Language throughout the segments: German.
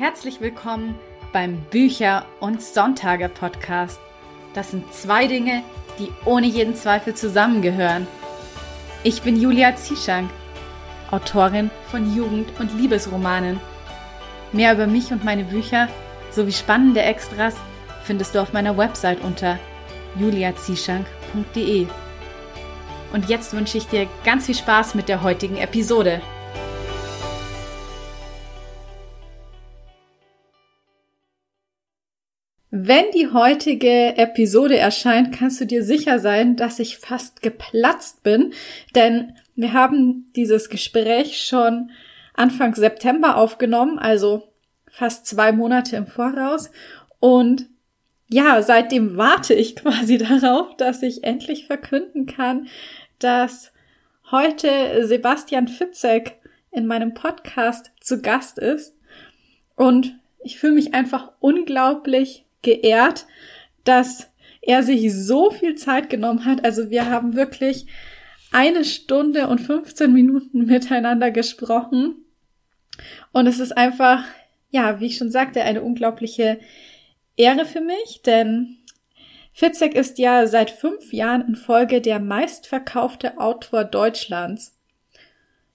Herzlich willkommen beim Bücher- und Sonntage-Podcast. Das sind zwei Dinge, die ohne jeden Zweifel zusammengehören. Ich bin Julia Zieschank, Autorin von Jugend- und Liebesromanen. Mehr über mich und meine Bücher sowie spannende Extras findest du auf meiner Website unter juliazieschank.de. Und jetzt wünsche ich dir ganz viel Spaß mit der heutigen Episode. Wenn die heutige Episode erscheint, kannst du dir sicher sein, dass ich fast geplatzt bin, denn wir haben dieses Gespräch schon Anfang September aufgenommen, also fast zwei Monate im Voraus. Und ja, seitdem warte ich quasi darauf, dass ich endlich verkünden kann, dass heute Sebastian Fitzek in meinem Podcast zu Gast ist. Und ich fühle mich einfach unglaublich geehrt, dass er sich so viel Zeit genommen hat. Also wir haben wirklich eine Stunde und 15 Minuten miteinander gesprochen. Und es ist einfach, ja, wie ich schon sagte, eine unglaubliche Ehre für mich, denn Fitzek ist ja seit fünf Jahren in Folge der meistverkaufte Autor Deutschlands.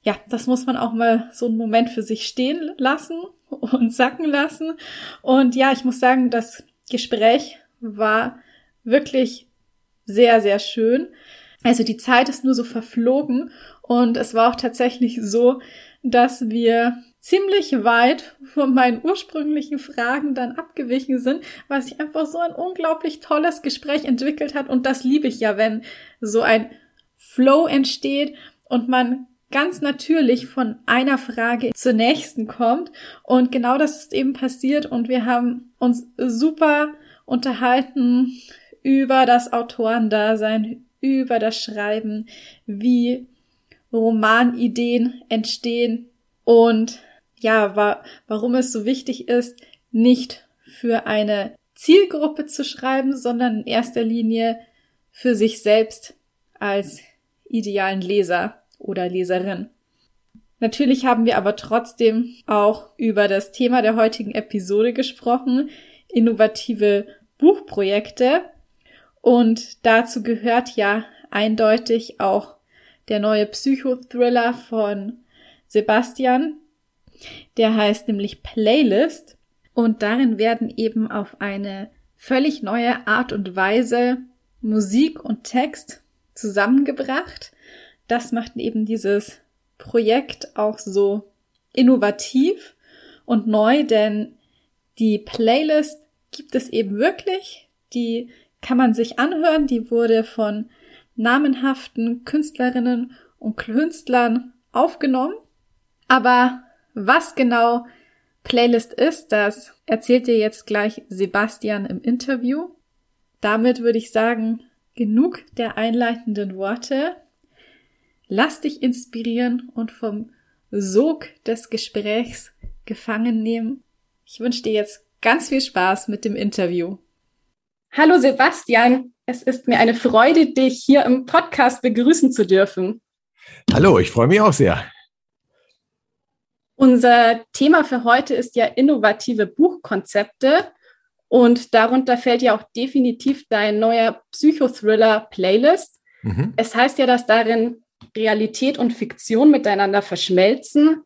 Ja, das muss man auch mal so einen Moment für sich stehen lassen und sacken lassen. Und ja, ich muss sagen, das Gespräch war wirklich sehr, sehr schön. Also die Zeit ist nur so verflogen und es war auch tatsächlich so, dass wir ziemlich weit von meinen ursprünglichen Fragen dann abgewichen sind, weil sich einfach so ein unglaublich tolles Gespräch entwickelt hat und das liebe ich ja, wenn so ein Flow entsteht und man ganz natürlich von einer Frage zur nächsten kommt. Und genau das ist eben passiert und wir haben uns super unterhalten über das Autorendasein, über das Schreiben, wie Romanideen entstehen und ja, wa warum es so wichtig ist, nicht für eine Zielgruppe zu schreiben, sondern in erster Linie für sich selbst als idealen Leser oder Leserin. Natürlich haben wir aber trotzdem auch über das Thema der heutigen Episode gesprochen, innovative Buchprojekte. Und dazu gehört ja eindeutig auch der neue Psychothriller von Sebastian. Der heißt nämlich Playlist. Und darin werden eben auf eine völlig neue Art und Weise Musik und Text zusammengebracht das macht eben dieses Projekt auch so innovativ und neu, denn die Playlist gibt es eben wirklich. Die kann man sich anhören. Die wurde von namenhaften Künstlerinnen und Künstlern aufgenommen. Aber was genau Playlist ist, das erzählt dir jetzt gleich Sebastian im Interview. Damit würde ich sagen, genug der einleitenden Worte. Lass dich inspirieren und vom Sog des Gesprächs gefangen nehmen. Ich wünsche dir jetzt ganz viel Spaß mit dem Interview. Hallo Sebastian, es ist mir eine Freude, dich hier im Podcast begrüßen zu dürfen. Hallo, ich freue mich auch sehr. Unser Thema für heute ist ja innovative Buchkonzepte und darunter fällt ja auch definitiv dein neuer Psychothriller Playlist. Mhm. Es heißt ja, dass darin Realität und Fiktion miteinander verschmelzen.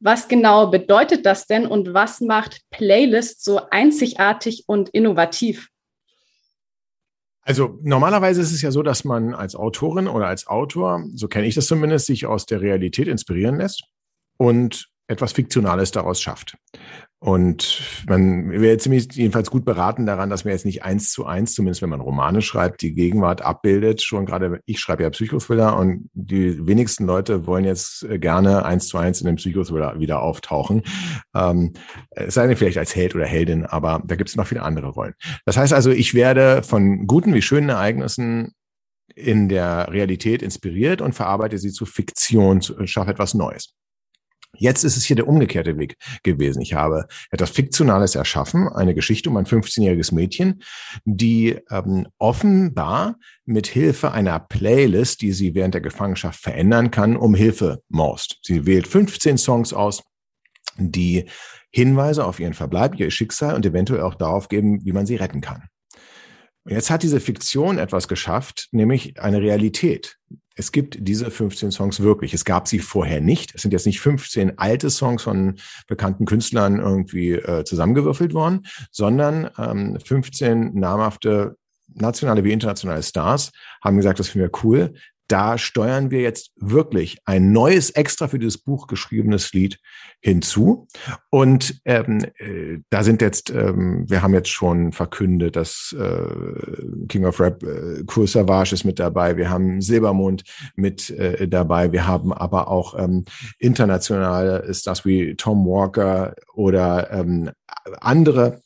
Was genau bedeutet das denn und was macht Playlist so einzigartig und innovativ? Also normalerweise ist es ja so, dass man als Autorin oder als Autor, so kenne ich das zumindest, sich aus der Realität inspirieren lässt und etwas Fiktionales daraus schafft. Und man wäre ziemlich jedenfalls gut beraten daran, dass man jetzt nicht eins zu eins, zumindest wenn man Romane schreibt, die Gegenwart abbildet. Schon gerade, ich schreibe ja Psychothriller und die wenigsten Leute wollen jetzt äh, gerne eins zu eins in dem Psychothriller wieder auftauchen. Ähm, es sei denn vielleicht als Held oder Heldin, aber da gibt es noch viele andere Rollen. Das heißt also, ich werde von guten wie schönen Ereignissen in der Realität inspiriert und verarbeite sie zu Fiktion, schaffe etwas Neues. Jetzt ist es hier der umgekehrte Weg gewesen. Ich habe etwas Fiktionales erschaffen, eine Geschichte um ein 15-jähriges Mädchen, die ähm, offenbar mit Hilfe einer Playlist, die sie während der Gefangenschaft verändern kann, um Hilfe morst. Sie wählt 15 Songs aus, die Hinweise auf ihren Verbleib, ihr Schicksal und eventuell auch darauf geben, wie man sie retten kann. Jetzt hat diese Fiktion etwas geschafft, nämlich eine Realität. Es gibt diese 15 Songs wirklich. Es gab sie vorher nicht. Es sind jetzt nicht 15 alte Songs von bekannten Künstlern irgendwie äh, zusammengewürfelt worden, sondern ähm, 15 namhafte nationale wie internationale Stars haben gesagt, das finden wir cool da steuern wir jetzt wirklich ein neues, extra für dieses Buch geschriebenes Lied hinzu. Und ähm, äh, da sind jetzt, ähm, wir haben jetzt schon verkündet, dass äh, King of Rap, äh, Cool Savage ist mit dabei, wir haben Silbermond mit äh, dabei, wir haben aber auch ähm, internationale Stars wie Tom Walker oder ähm, andere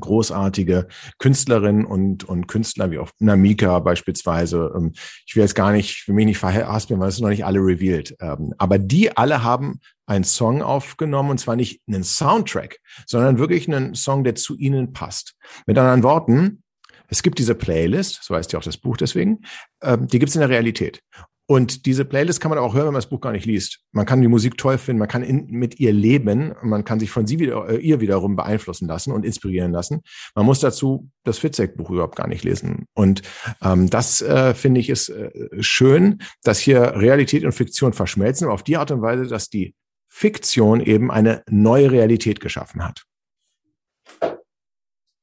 großartige Künstlerinnen und, und Künstler wie auch Namika beispielsweise. Ähm, ich will jetzt gar nicht, für mich nicht verhaspeln, weil es noch nicht alle revealed. Ähm, aber die alle haben einen Song aufgenommen und zwar nicht einen Soundtrack, sondern wirklich einen Song, der zu ihnen passt. Mit anderen Worten, es gibt diese Playlist, so heißt ja auch das Buch deswegen, ähm, die gibt es in der Realität. Und diese Playlist kann man auch hören, wenn man das Buch gar nicht liest. Man kann die Musik toll finden, man kann in, mit ihr leben, man kann sich von sie wieder, äh, ihr wiederum beeinflussen lassen und inspirieren lassen. Man muss dazu das Fitzek-Buch überhaupt gar nicht lesen. Und ähm, das äh, finde ich ist äh, schön, dass hier Realität und Fiktion verschmelzen, auf die Art und Weise, dass die Fiktion eben eine neue Realität geschaffen hat.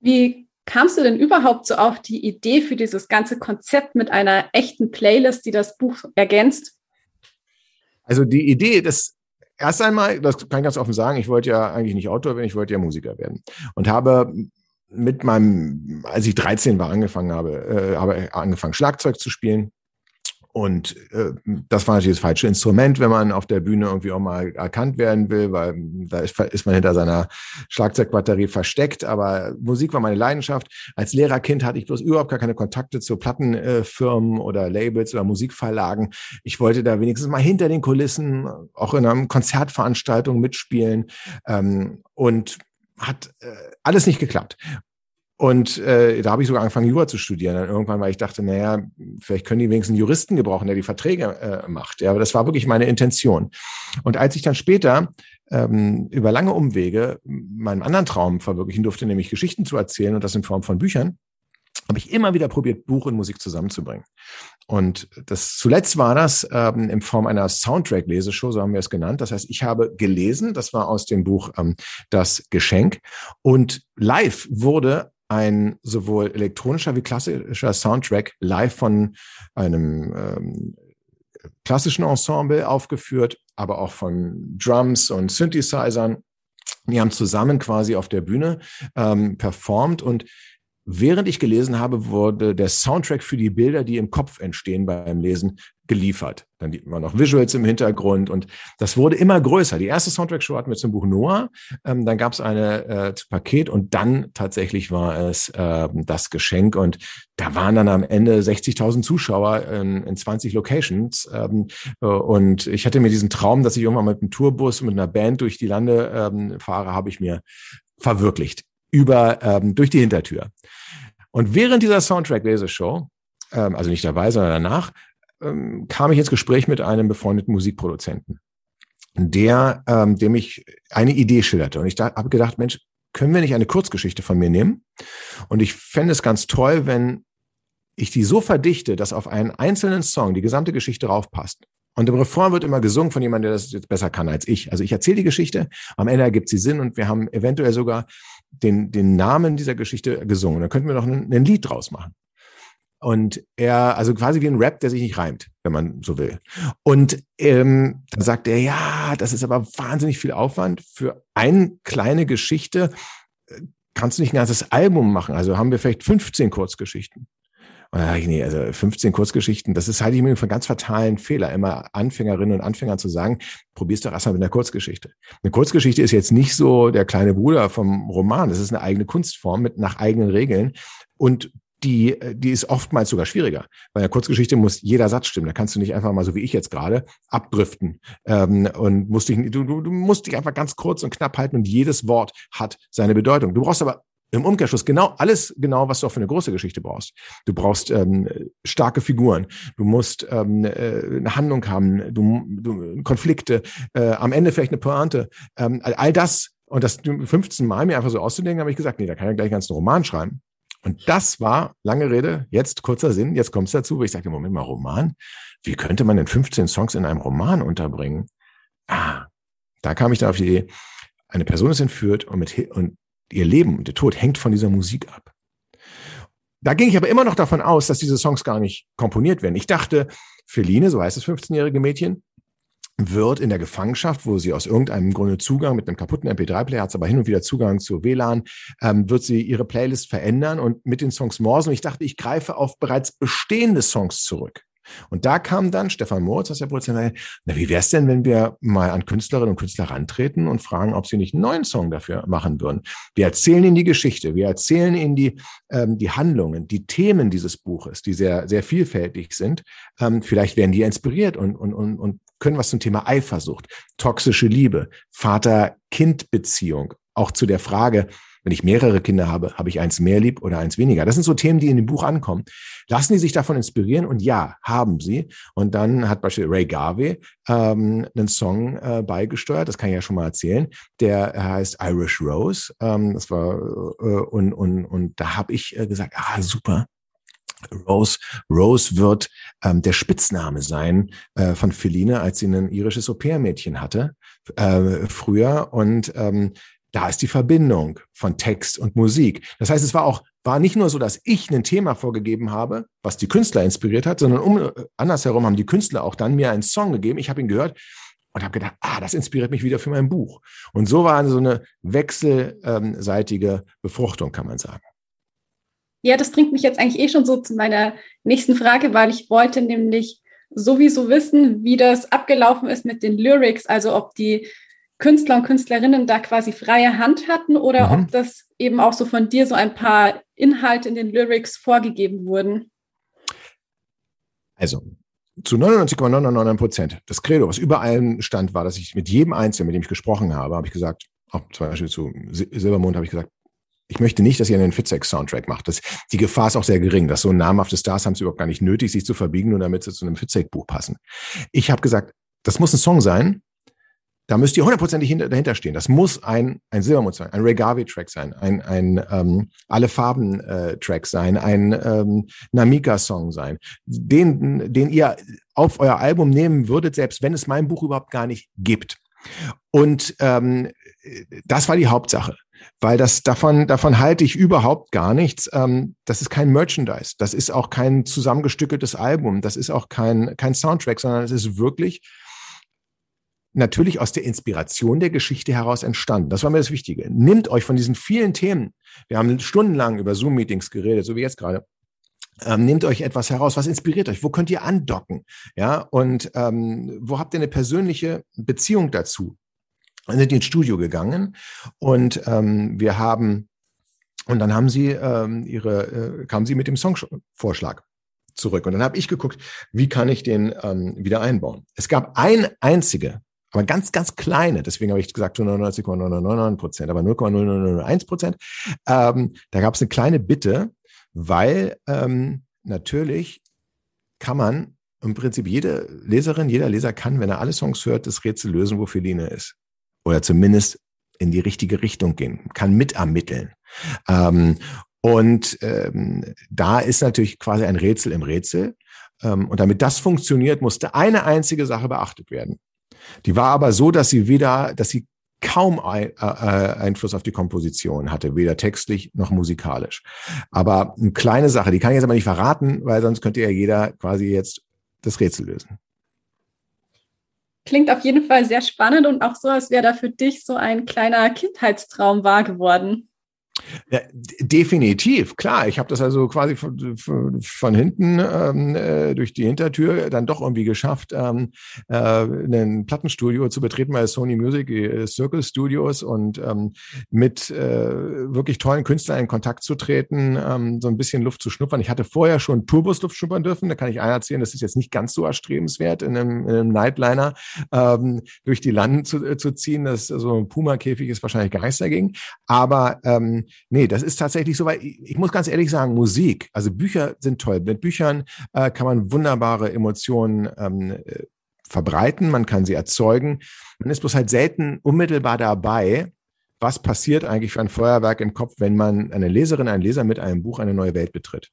Wie kamst du denn überhaupt so auf die Idee für dieses ganze Konzept mit einer echten Playlist, die das Buch ergänzt? Also die Idee, das erst einmal, das kann ich ganz offen sagen, ich wollte ja eigentlich nicht Autor werden, ich wollte ja Musiker werden und habe mit meinem, als ich 13 war, angefangen habe, äh, habe angefangen Schlagzeug zu spielen und äh, das war natürlich das falsche Instrument, wenn man auf der Bühne irgendwie auch mal erkannt werden will, weil da ist, ist man hinter seiner Schlagzeugbatterie versteckt. Aber Musik war meine Leidenschaft. Als Lehrerkind hatte ich bloß überhaupt gar keine Kontakte zu Plattenfirmen oder Labels oder Musikverlagen. Ich wollte da wenigstens mal hinter den Kulissen, auch in einer Konzertveranstaltung mitspielen. Ähm, und hat äh, alles nicht geklappt. Und äh, da habe ich sogar angefangen, Jura zu studieren. Dann irgendwann, weil ich dachte, naja, vielleicht können die wenigstens einen Juristen gebrauchen, der die Verträge äh, macht. Ja, aber das war wirklich meine Intention. Und als ich dann später ähm, über lange Umwege meinen anderen Traum verwirklichen durfte, nämlich Geschichten zu erzählen und das in Form von Büchern, habe ich immer wieder probiert, Buch und Musik zusammenzubringen. Und das zuletzt war das ähm, in Form einer Soundtrack-Leseshow, so haben wir es genannt. Das heißt, ich habe gelesen, das war aus dem Buch ähm, Das Geschenk. Und live wurde ein sowohl elektronischer wie klassischer Soundtrack live von einem ähm, klassischen Ensemble aufgeführt, aber auch von Drums und Synthesizern. Die haben zusammen quasi auf der Bühne ähm, performt und Während ich gelesen habe, wurde der Soundtrack für die Bilder, die im Kopf entstehen beim Lesen, geliefert. Dann waren noch Visuals im Hintergrund und das wurde immer größer. Die erste Soundtrack-Show hatten wir zum Buch Noah, ähm, dann gab es eine äh, Paket und dann tatsächlich war es äh, das Geschenk und da waren dann am Ende 60.000 Zuschauer in, in 20 Locations ähm, äh, und ich hatte mir diesen Traum, dass ich irgendwann mit einem Tourbus mit einer Band durch die Lande ähm, fahre, habe ich mir verwirklicht über ähm, durch die Hintertür. Und während dieser Soundtrack-Leseshow, ähm, also nicht dabei, sondern danach, ähm, kam ich ins Gespräch mit einem befreundeten Musikproduzenten, der, ähm, dem ich eine Idee schilderte. Und ich habe gedacht, Mensch, können wir nicht eine Kurzgeschichte von mir nehmen? Und ich fände es ganz toll, wenn ich die so verdichte, dass auf einen einzelnen Song die gesamte Geschichte draufpasst. Und im Refrain wird immer gesungen von jemandem, der das jetzt besser kann als ich. Also ich erzähle die Geschichte, am Ende ergibt sie Sinn und wir haben eventuell sogar den, den Namen dieser Geschichte gesungen. Da könnten wir noch ein, ein Lied draus machen. Und er, also quasi wie ein Rap, der sich nicht reimt, wenn man so will. Und ähm, dann sagt er, ja, das ist aber wahnsinnig viel Aufwand für eine kleine Geschichte. Kannst du nicht ein ganzes Album machen? Also haben wir vielleicht 15 Kurzgeschichten. Und dachte ich, nee, also 15 Kurzgeschichten, das ist halt ich mir für einen ganz fatalen Fehler, immer Anfängerinnen und Anfängern zu sagen, probier's doch erstmal mit einer Kurzgeschichte. Eine Kurzgeschichte ist jetzt nicht so der kleine Bruder vom Roman, das ist eine eigene Kunstform mit nach eigenen Regeln und die, die ist oftmals sogar schwieriger. Bei einer Kurzgeschichte muss jeder Satz stimmen. Da kannst du nicht einfach mal so wie ich jetzt gerade abdriften ähm, und musst dich, du, du, musst dich einfach ganz kurz und knapp halten und jedes Wort hat seine Bedeutung. Du brauchst aber Im Umkehrschluss genau alles genau, was du auch für eine große Geschichte brauchst. Du brauchst ähm, starke Figuren, du musst ähm, äh, eine Handlung haben, du, du Konflikte, äh, am Ende vielleicht eine Pointe. Ähm, all das und das 15 Mal mir einfach so auszudenken, habe ich gesagt, nee, da kann ich gleich einen ganzen Roman schreiben. Und das war, lange Rede, jetzt kurzer Sinn, jetzt kommt es dazu, wo ich sagte, Moment mal, Roman? Wie könnte man denn 15 Songs in einem Roman unterbringen? Ah, da kam ich dann auf die Idee, eine Person ist entführt und, mit, und ihr Leben und der Tod hängt von dieser Musik ab. Da ging ich aber immer noch davon aus, dass diese Songs gar nicht komponiert werden. Ich dachte, Feline, so heißt das 15-jährige Mädchen, wird in der Gefangenschaft, wo sie aus irgendeinem Grunde Zugang mit einem kaputten MP3-Player hat, aber hin und wieder Zugang zu WLAN, ähm, wird sie ihre Playlist verändern und mit den Songs morsen. Und ich dachte, ich greife auf bereits bestehende Songs zurück. Und da kam dann Stefan Moritz aus der Produzentin, na, wie wäre es denn, wenn wir mal an Künstlerinnen und Künstler rantreten und fragen, ob sie nicht einen neuen Song dafür machen würden? Wir erzählen ihnen die Geschichte, wir erzählen ihnen die, ähm, die Handlungen, die Themen dieses Buches, die sehr, sehr vielfältig sind. Ähm, vielleicht werden die inspiriert und, und, und, und können was zum Thema Eifersucht, toxische Liebe, Vater-Kind-Beziehung, auch zu der Frage, wenn ich mehrere Kinder habe, habe ich eins mehr lieb oder eins weniger. Das sind so Themen, die in dem Buch ankommen. Lassen die sich davon inspirieren? Und ja, haben sie. Und dann hat beispielsweise Ray Garvey ähm, einen Song äh, beigesteuert, das kann ich ja schon mal erzählen. Der heißt Irish Rose. Ähm, das war äh, und, und, und da habe ich äh, gesagt, ah, super, Rose, Rose wird ähm, der Spitzname sein äh, von Feline, als sie ein irisches Au-pair-Mädchen hatte äh, früher. Und ähm, da ist die Verbindung von Text und Musik. Das heißt, es war auch, war nicht nur so, dass ich ein Thema vorgegeben habe, was die Künstler inspiriert hat, sondern um, andersherum haben die Künstler auch dann mir einen Song gegeben. Ich habe ihn gehört und habe gedacht, ah, das inspiriert mich wieder für mein Buch. Und so war so eine wechselseitige Befruchtung, kann man sagen. Ja, das bringt mich jetzt eigentlich eh schon so zu meiner nächsten Frage, weil ich wollte nämlich sowieso wissen, wie das abgelaufen ist mit den Lyrics, also ob die Künstler und Künstlerinnen da quasi freie Hand hatten oder mhm. ob das eben auch so von dir so ein paar Inhalte in den Lyrics vorgegeben wurden? Also, zu 99,999 Prozent. Das Credo, was überall stand, war, dass ich mit jedem Einzelnen, mit dem ich gesprochen habe, habe ich gesagt, auch zum Beispiel zu Silbermond habe ich gesagt, ich möchte nicht, dass ihr einen Fitzek-Soundtrack macht. Das, die Gefahr ist auch sehr gering, dass so namhafte Stars haben es überhaupt gar nicht nötig, sich zu verbiegen, nur damit sie zu einem Fitzek-Buch passen. Ich habe gesagt, das muss ein Song sein, da müsst ihr hundertprozentig dahinter stehen. Das muss ein, ein Silbermond sein, ein Ray Garvey-Track sein, ein, ein ähm, Alle Farben-Track äh, sein, ein ähm, Namika-Song sein, den, den ihr auf euer Album nehmen würdet, selbst wenn es mein Buch überhaupt gar nicht gibt. Und ähm, das war die Hauptsache, weil das davon davon halte ich überhaupt gar nichts. Ähm, das ist kein Merchandise, das ist auch kein zusammengestückeltes Album, das ist auch kein kein Soundtrack, sondern es ist wirklich natürlich aus der Inspiration der Geschichte heraus entstanden. Das war mir das Wichtige. Nimmt euch von diesen vielen Themen. Wir haben stundenlang über Zoom-Meetings geredet, so wie jetzt gerade. Ähm, nehmt euch etwas heraus, was inspiriert euch, wo könnt ihr andocken, ja, und ähm, wo habt ihr eine persönliche Beziehung dazu? Sind ins Studio gegangen und ähm, wir haben, und dann haben sie ähm, ihre, äh, kamen sie mit dem Songvorschlag zurück. Und dann habe ich geguckt, wie kann ich den ähm, wieder einbauen. Es gab eine einzige aber ganz, ganz kleine, deswegen habe ich gesagt 99,999 Prozent, aber 0,0001 Prozent. Ähm, da gab es eine kleine Bitte, weil ähm, natürlich kann man im Prinzip jede Leserin, jeder Leser kann, wenn er alle Songs hört, das Rätsel lösen, wo Feline ist. Oder zumindest in die richtige Richtung gehen, kann mitermitteln. Ähm, und ähm, da ist natürlich quasi ein Rätsel im Rätsel. Ähm, und damit das funktioniert, musste eine einzige Sache beachtet werden. Die war aber so, dass sie weder, dass sie kaum ein, äh, äh, Einfluss auf die Komposition hatte, weder textlich noch musikalisch. Aber eine kleine Sache, die kann ich jetzt aber nicht verraten, weil sonst könnte ja jeder quasi jetzt das Rätsel lösen. Klingt auf jeden Fall sehr spannend und auch so, als wäre da für dich so ein kleiner Kindheitstraum wahr geworden. Ja, definitiv, klar. Ich habe das also quasi von, von hinten ähm, äh, durch die Hintertür dann doch irgendwie geschafft, ähm, äh, ein Plattenstudio zu betreten bei Sony Music äh, Circle Studios und ähm, mit äh, wirklich tollen Künstlern in Kontakt zu treten, ähm, so ein bisschen Luft zu schnuppern. Ich hatte vorher schon Turbusluft schnuppern dürfen. Da kann ich einer erzählen, das ist jetzt nicht ganz so erstrebenswert, in einem, in einem Nightliner ähm, durch die Landen zu, äh, zu ziehen. Das so also ein Puma-Käfig ist wahrscheinlich nichts dagegen. Aber ähm, nee, das ist tatsächlich so, weil ich, ich, muss ganz ehrlich sagen, Musik, also Bücher sind toll. Mit Büchern äh, kann man wunderbare Emotionen ähm, äh, verbreiten, man kann sie erzeugen. Man ist bloß halt selten unmittelbar dabei, was passiert eigentlich für ein Feuerwerk im Kopf, wenn man eine Leserin, ein Leser mit einem Buch eine neue Welt betritt.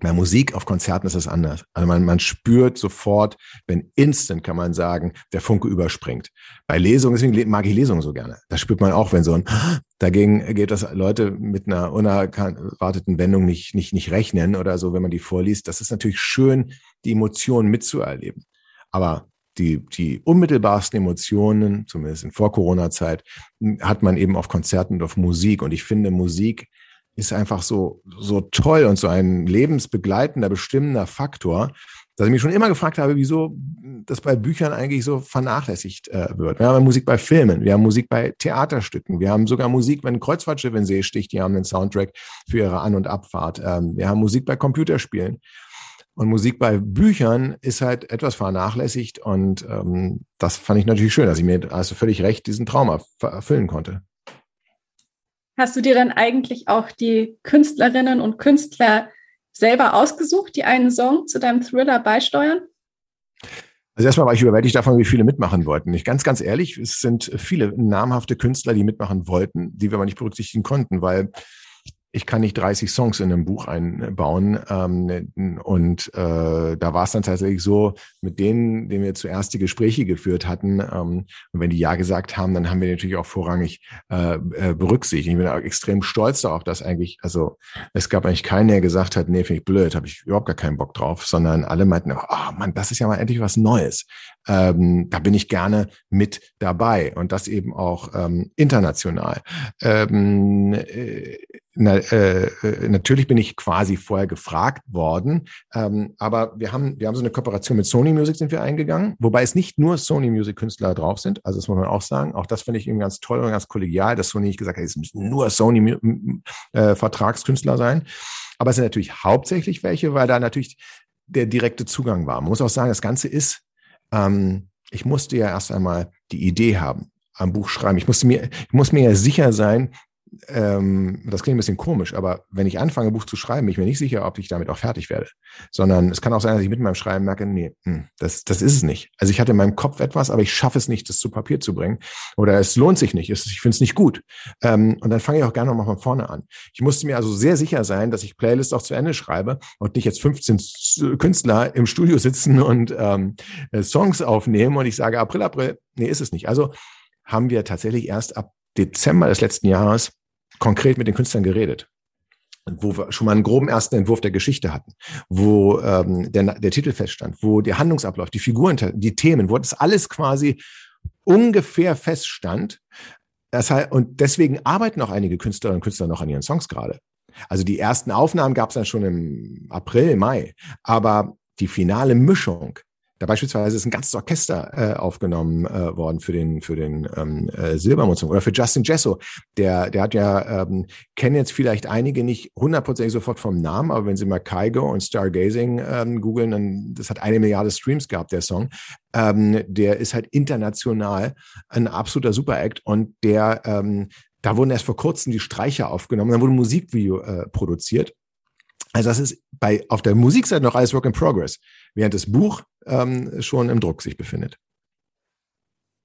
Bei Musik auf Konzerten ist es anders. Also man, man spürt sofort, wenn instant kann man sagen, der Funke überspringt. Bei Lesungen, deswegen mag ich Lesungen so gerne. Da spürt man auch, wenn so ein, dagegen geht das Leute mit einer unerwarteten Wendung nicht, nicht, nicht rechnen oder so, wenn man die vorliest. Das ist natürlich schön, die Emotionen mitzuerleben. Aber die, die unmittelbarsten Emotionen, zumindest in Vor-Corona-Zeit, hat man eben auf Konzerten und auf Musik. Und ich finde, Musik ist einfach so, so toll und so ein lebensbegleitender, bestimmender Faktor, dass ich mich schon immer gefragt habe, wieso das bei Büchern eigentlich so vernachlässigt äh, wird. Wir haben Musik bei Filmen, wir haben Musik bei Theaterstücken, wir haben sogar Musik, wenn ein Kreuzfahrtschiff in See sticht, die haben einen Soundtrack für ihre An- und Abfahrt. Ähm, wir haben Musik bei Computerspielen. Und Musik bei Büchern ist halt etwas vernachlässigt und ähm, das fand ich natürlich schön, dass ich mir, also völlig recht, diesen Traum erfüllen konnte. Hast du dir dann eigentlich auch die Künstlerinnen und Künstler selber ausgesucht, die einen Song zu deinem Thriller beisteuern? Also erstmal war ich überwältigt davon, wie viele mitmachen wollten. Nicht ganz, ganz ehrlich, es sind viele namhafte Künstler, die mitmachen wollten, die wir aber nicht berücksichtigen konnten, weil ich kann nicht 30 Songs in einem Buch einbauen. Ähm, und äh, da war es dann tatsächlich so, mit denen, denen wir zuerst die Gespräche geführt hatten, ähm, und wenn die Ja gesagt haben, dann haben wir natürlich auch vorrangig äh, äh, berücksichtigt. Ich bin auch extrem stolz darauf, dass eigentlich, also es gab eigentlich keinen, der gesagt hat, nee, finde ich blöd, habe ich überhaupt gar keinen Bock drauf, sondern alle meinten, oh Mann, das ist ja mal endlich was Neues. Ähm, da bin ich gerne mit dabei und das eben auch ähm, international. Ähm, äh, na, äh, äh, natürlich bin ich quasi vorher gefragt worden, ähm, aber wir haben, wir haben so eine Kooperation mit Sony Music sind wir eingegangen, wobei es nicht nur Sony Music Künstler drauf sind, also das muss man auch sagen. Auch das finde ich eben ganz toll und ganz kollegial, dass Sony nicht gesagt hat, es müssen nur Sony äh, Vertragskünstler sein. Aber es sind natürlich hauptsächlich welche, weil da natürlich der direkte Zugang war. Man muss auch sagen, das Ganze ist, ähm, ich musste ja erst einmal die Idee haben am Buch schreiben. Ich musste mir, ich muss mir ja sicher sein, ähm, das klingt ein bisschen komisch, aber wenn ich anfange, Buch zu schreiben, bin ich mir nicht sicher, ob ich damit auch fertig werde. Sondern es kann auch sein, dass ich mit meinem Schreiben merke, nee, hm, das, das ist es nicht. Also ich hatte in meinem Kopf etwas, aber ich schaffe es nicht, das zu Papier zu bringen. Oder es lohnt sich nicht, ich finde es nicht gut. Ähm, und dann fange ich auch gerne nochmal von vorne an. Ich musste mir also sehr sicher sein, dass ich Playlists auch zu Ende schreibe und nicht jetzt 15 Künstler im Studio sitzen und ähm, äh, Songs aufnehmen und ich sage April, April. Nee, ist es nicht. Also haben wir tatsächlich erst ab Dezember des letzten Jahres konkret mit den Künstlern geredet wo wir schon mal einen groben ersten Entwurf der Geschichte hatten, wo ähm, der, der Titel feststand, wo der Handlungsablauf, die Figuren, die Themen, wo das alles quasi ungefähr feststand. Das heißt, und deswegen arbeiten auch einige Künstlerinnen und Künstler noch an ihren Songs gerade. Also die ersten Aufnahmen gab es dann schon im April, Mai, aber die finale Mischung da beispielsweise ist ein ganzes Orchester äh, aufgenommen äh, worden für den für den ähm, äh, Silbermund oder für Justin Jesso. Der der hat ja ähm, kennen jetzt vielleicht einige nicht hundertprozentig sofort vom Namen, aber wenn Sie mal Kaigo und Stargazing ähm, googeln, dann das hat eine Milliarde Streams gehabt der Song. Ähm, der ist halt international ein absoluter Super-Act und der ähm, da wurden erst vor kurzem die Streicher aufgenommen, dann wurde ein Musikvideo äh, produziert. Also das ist bei auf der Musikseite noch alles Work in Progress, während das Buch ähm, schon im Druck sich befindet.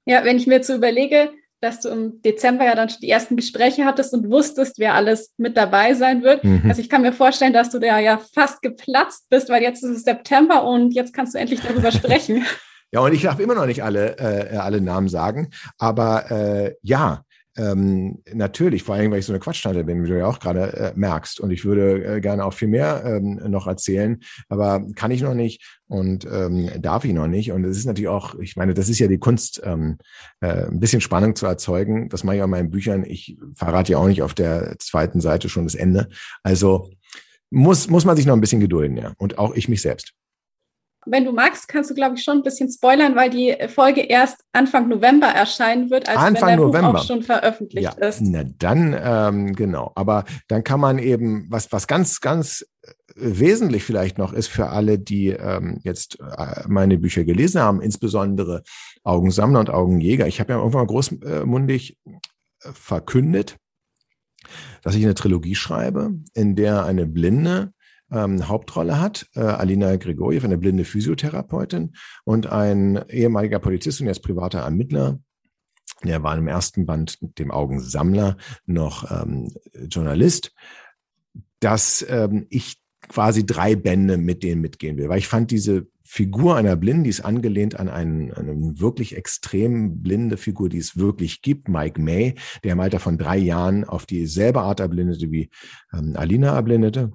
Ja, wenn ich mir jetzt so überlege, dass du im Dezember ja dann schon die ersten Gespräche hattest und wusstest, wer alles mit dabei sein wird. Mhm. Also ich kann mir vorstellen, dass du da ja fast geplatzt bist, weil jetzt ist es September und jetzt kannst du endlich darüber sprechen. Ja, und ich darf immer noch nicht alle, äh, alle Namen sagen, aber äh, ja, ähm, natürlich, vor allem, weil ich so eine Quatschtante bin, wie du ja auch gerade äh, merkst. Und ich würde äh, gerne auch viel mehr ähm, noch erzählen, aber kann ich noch nicht und ähm, darf ich noch nicht. Und es ist natürlich auch, ich meine, das ist ja die Kunst, ähm, äh, ein bisschen Spannung zu erzeugen. Das mache ich auch in meinen Büchern. Ich verrate ja auch nicht auf der zweiten Seite schon das Ende. Also muss, muss man sich noch ein bisschen gedulden, ja. Und auch ich mich selbst. Wenn du magst, kannst du, glaube ich, schon ein bisschen spoilern, weil die Folge erst Anfang November erscheinen wird, also Anfang wenn der November. Buch auch schon veröffentlicht ja, ist. Na dann, ähm, genau. Aber dann kann man eben, was, was ganz, ganz wesentlich vielleicht noch ist für alle, die ähm, jetzt äh, meine Bücher gelesen haben, insbesondere Augensammler und Augenjäger. Ich habe ja irgendwann mal großmundig äh, verkündet, dass ich eine Trilogie schreibe, in der eine Blinde ähm, Hauptrolle hat, äh, Alina Grigorjew, eine blinde Physiotherapeutin und ein ehemaliger Polizist und jetzt privater Ermittler, der war im ersten Band, dem Augensammler, noch ähm, Journalist, dass ähm, ich quasi drei Bände mit denen mitgehen will, weil ich fand diese Figur einer Blinden, die ist angelehnt an einen, eine wirklich extrem blinde Figur, die es wirklich gibt, Mike May, der im Alter von drei Jahren auf dieselbe Art erblindete wie ähm, Alina erblindete.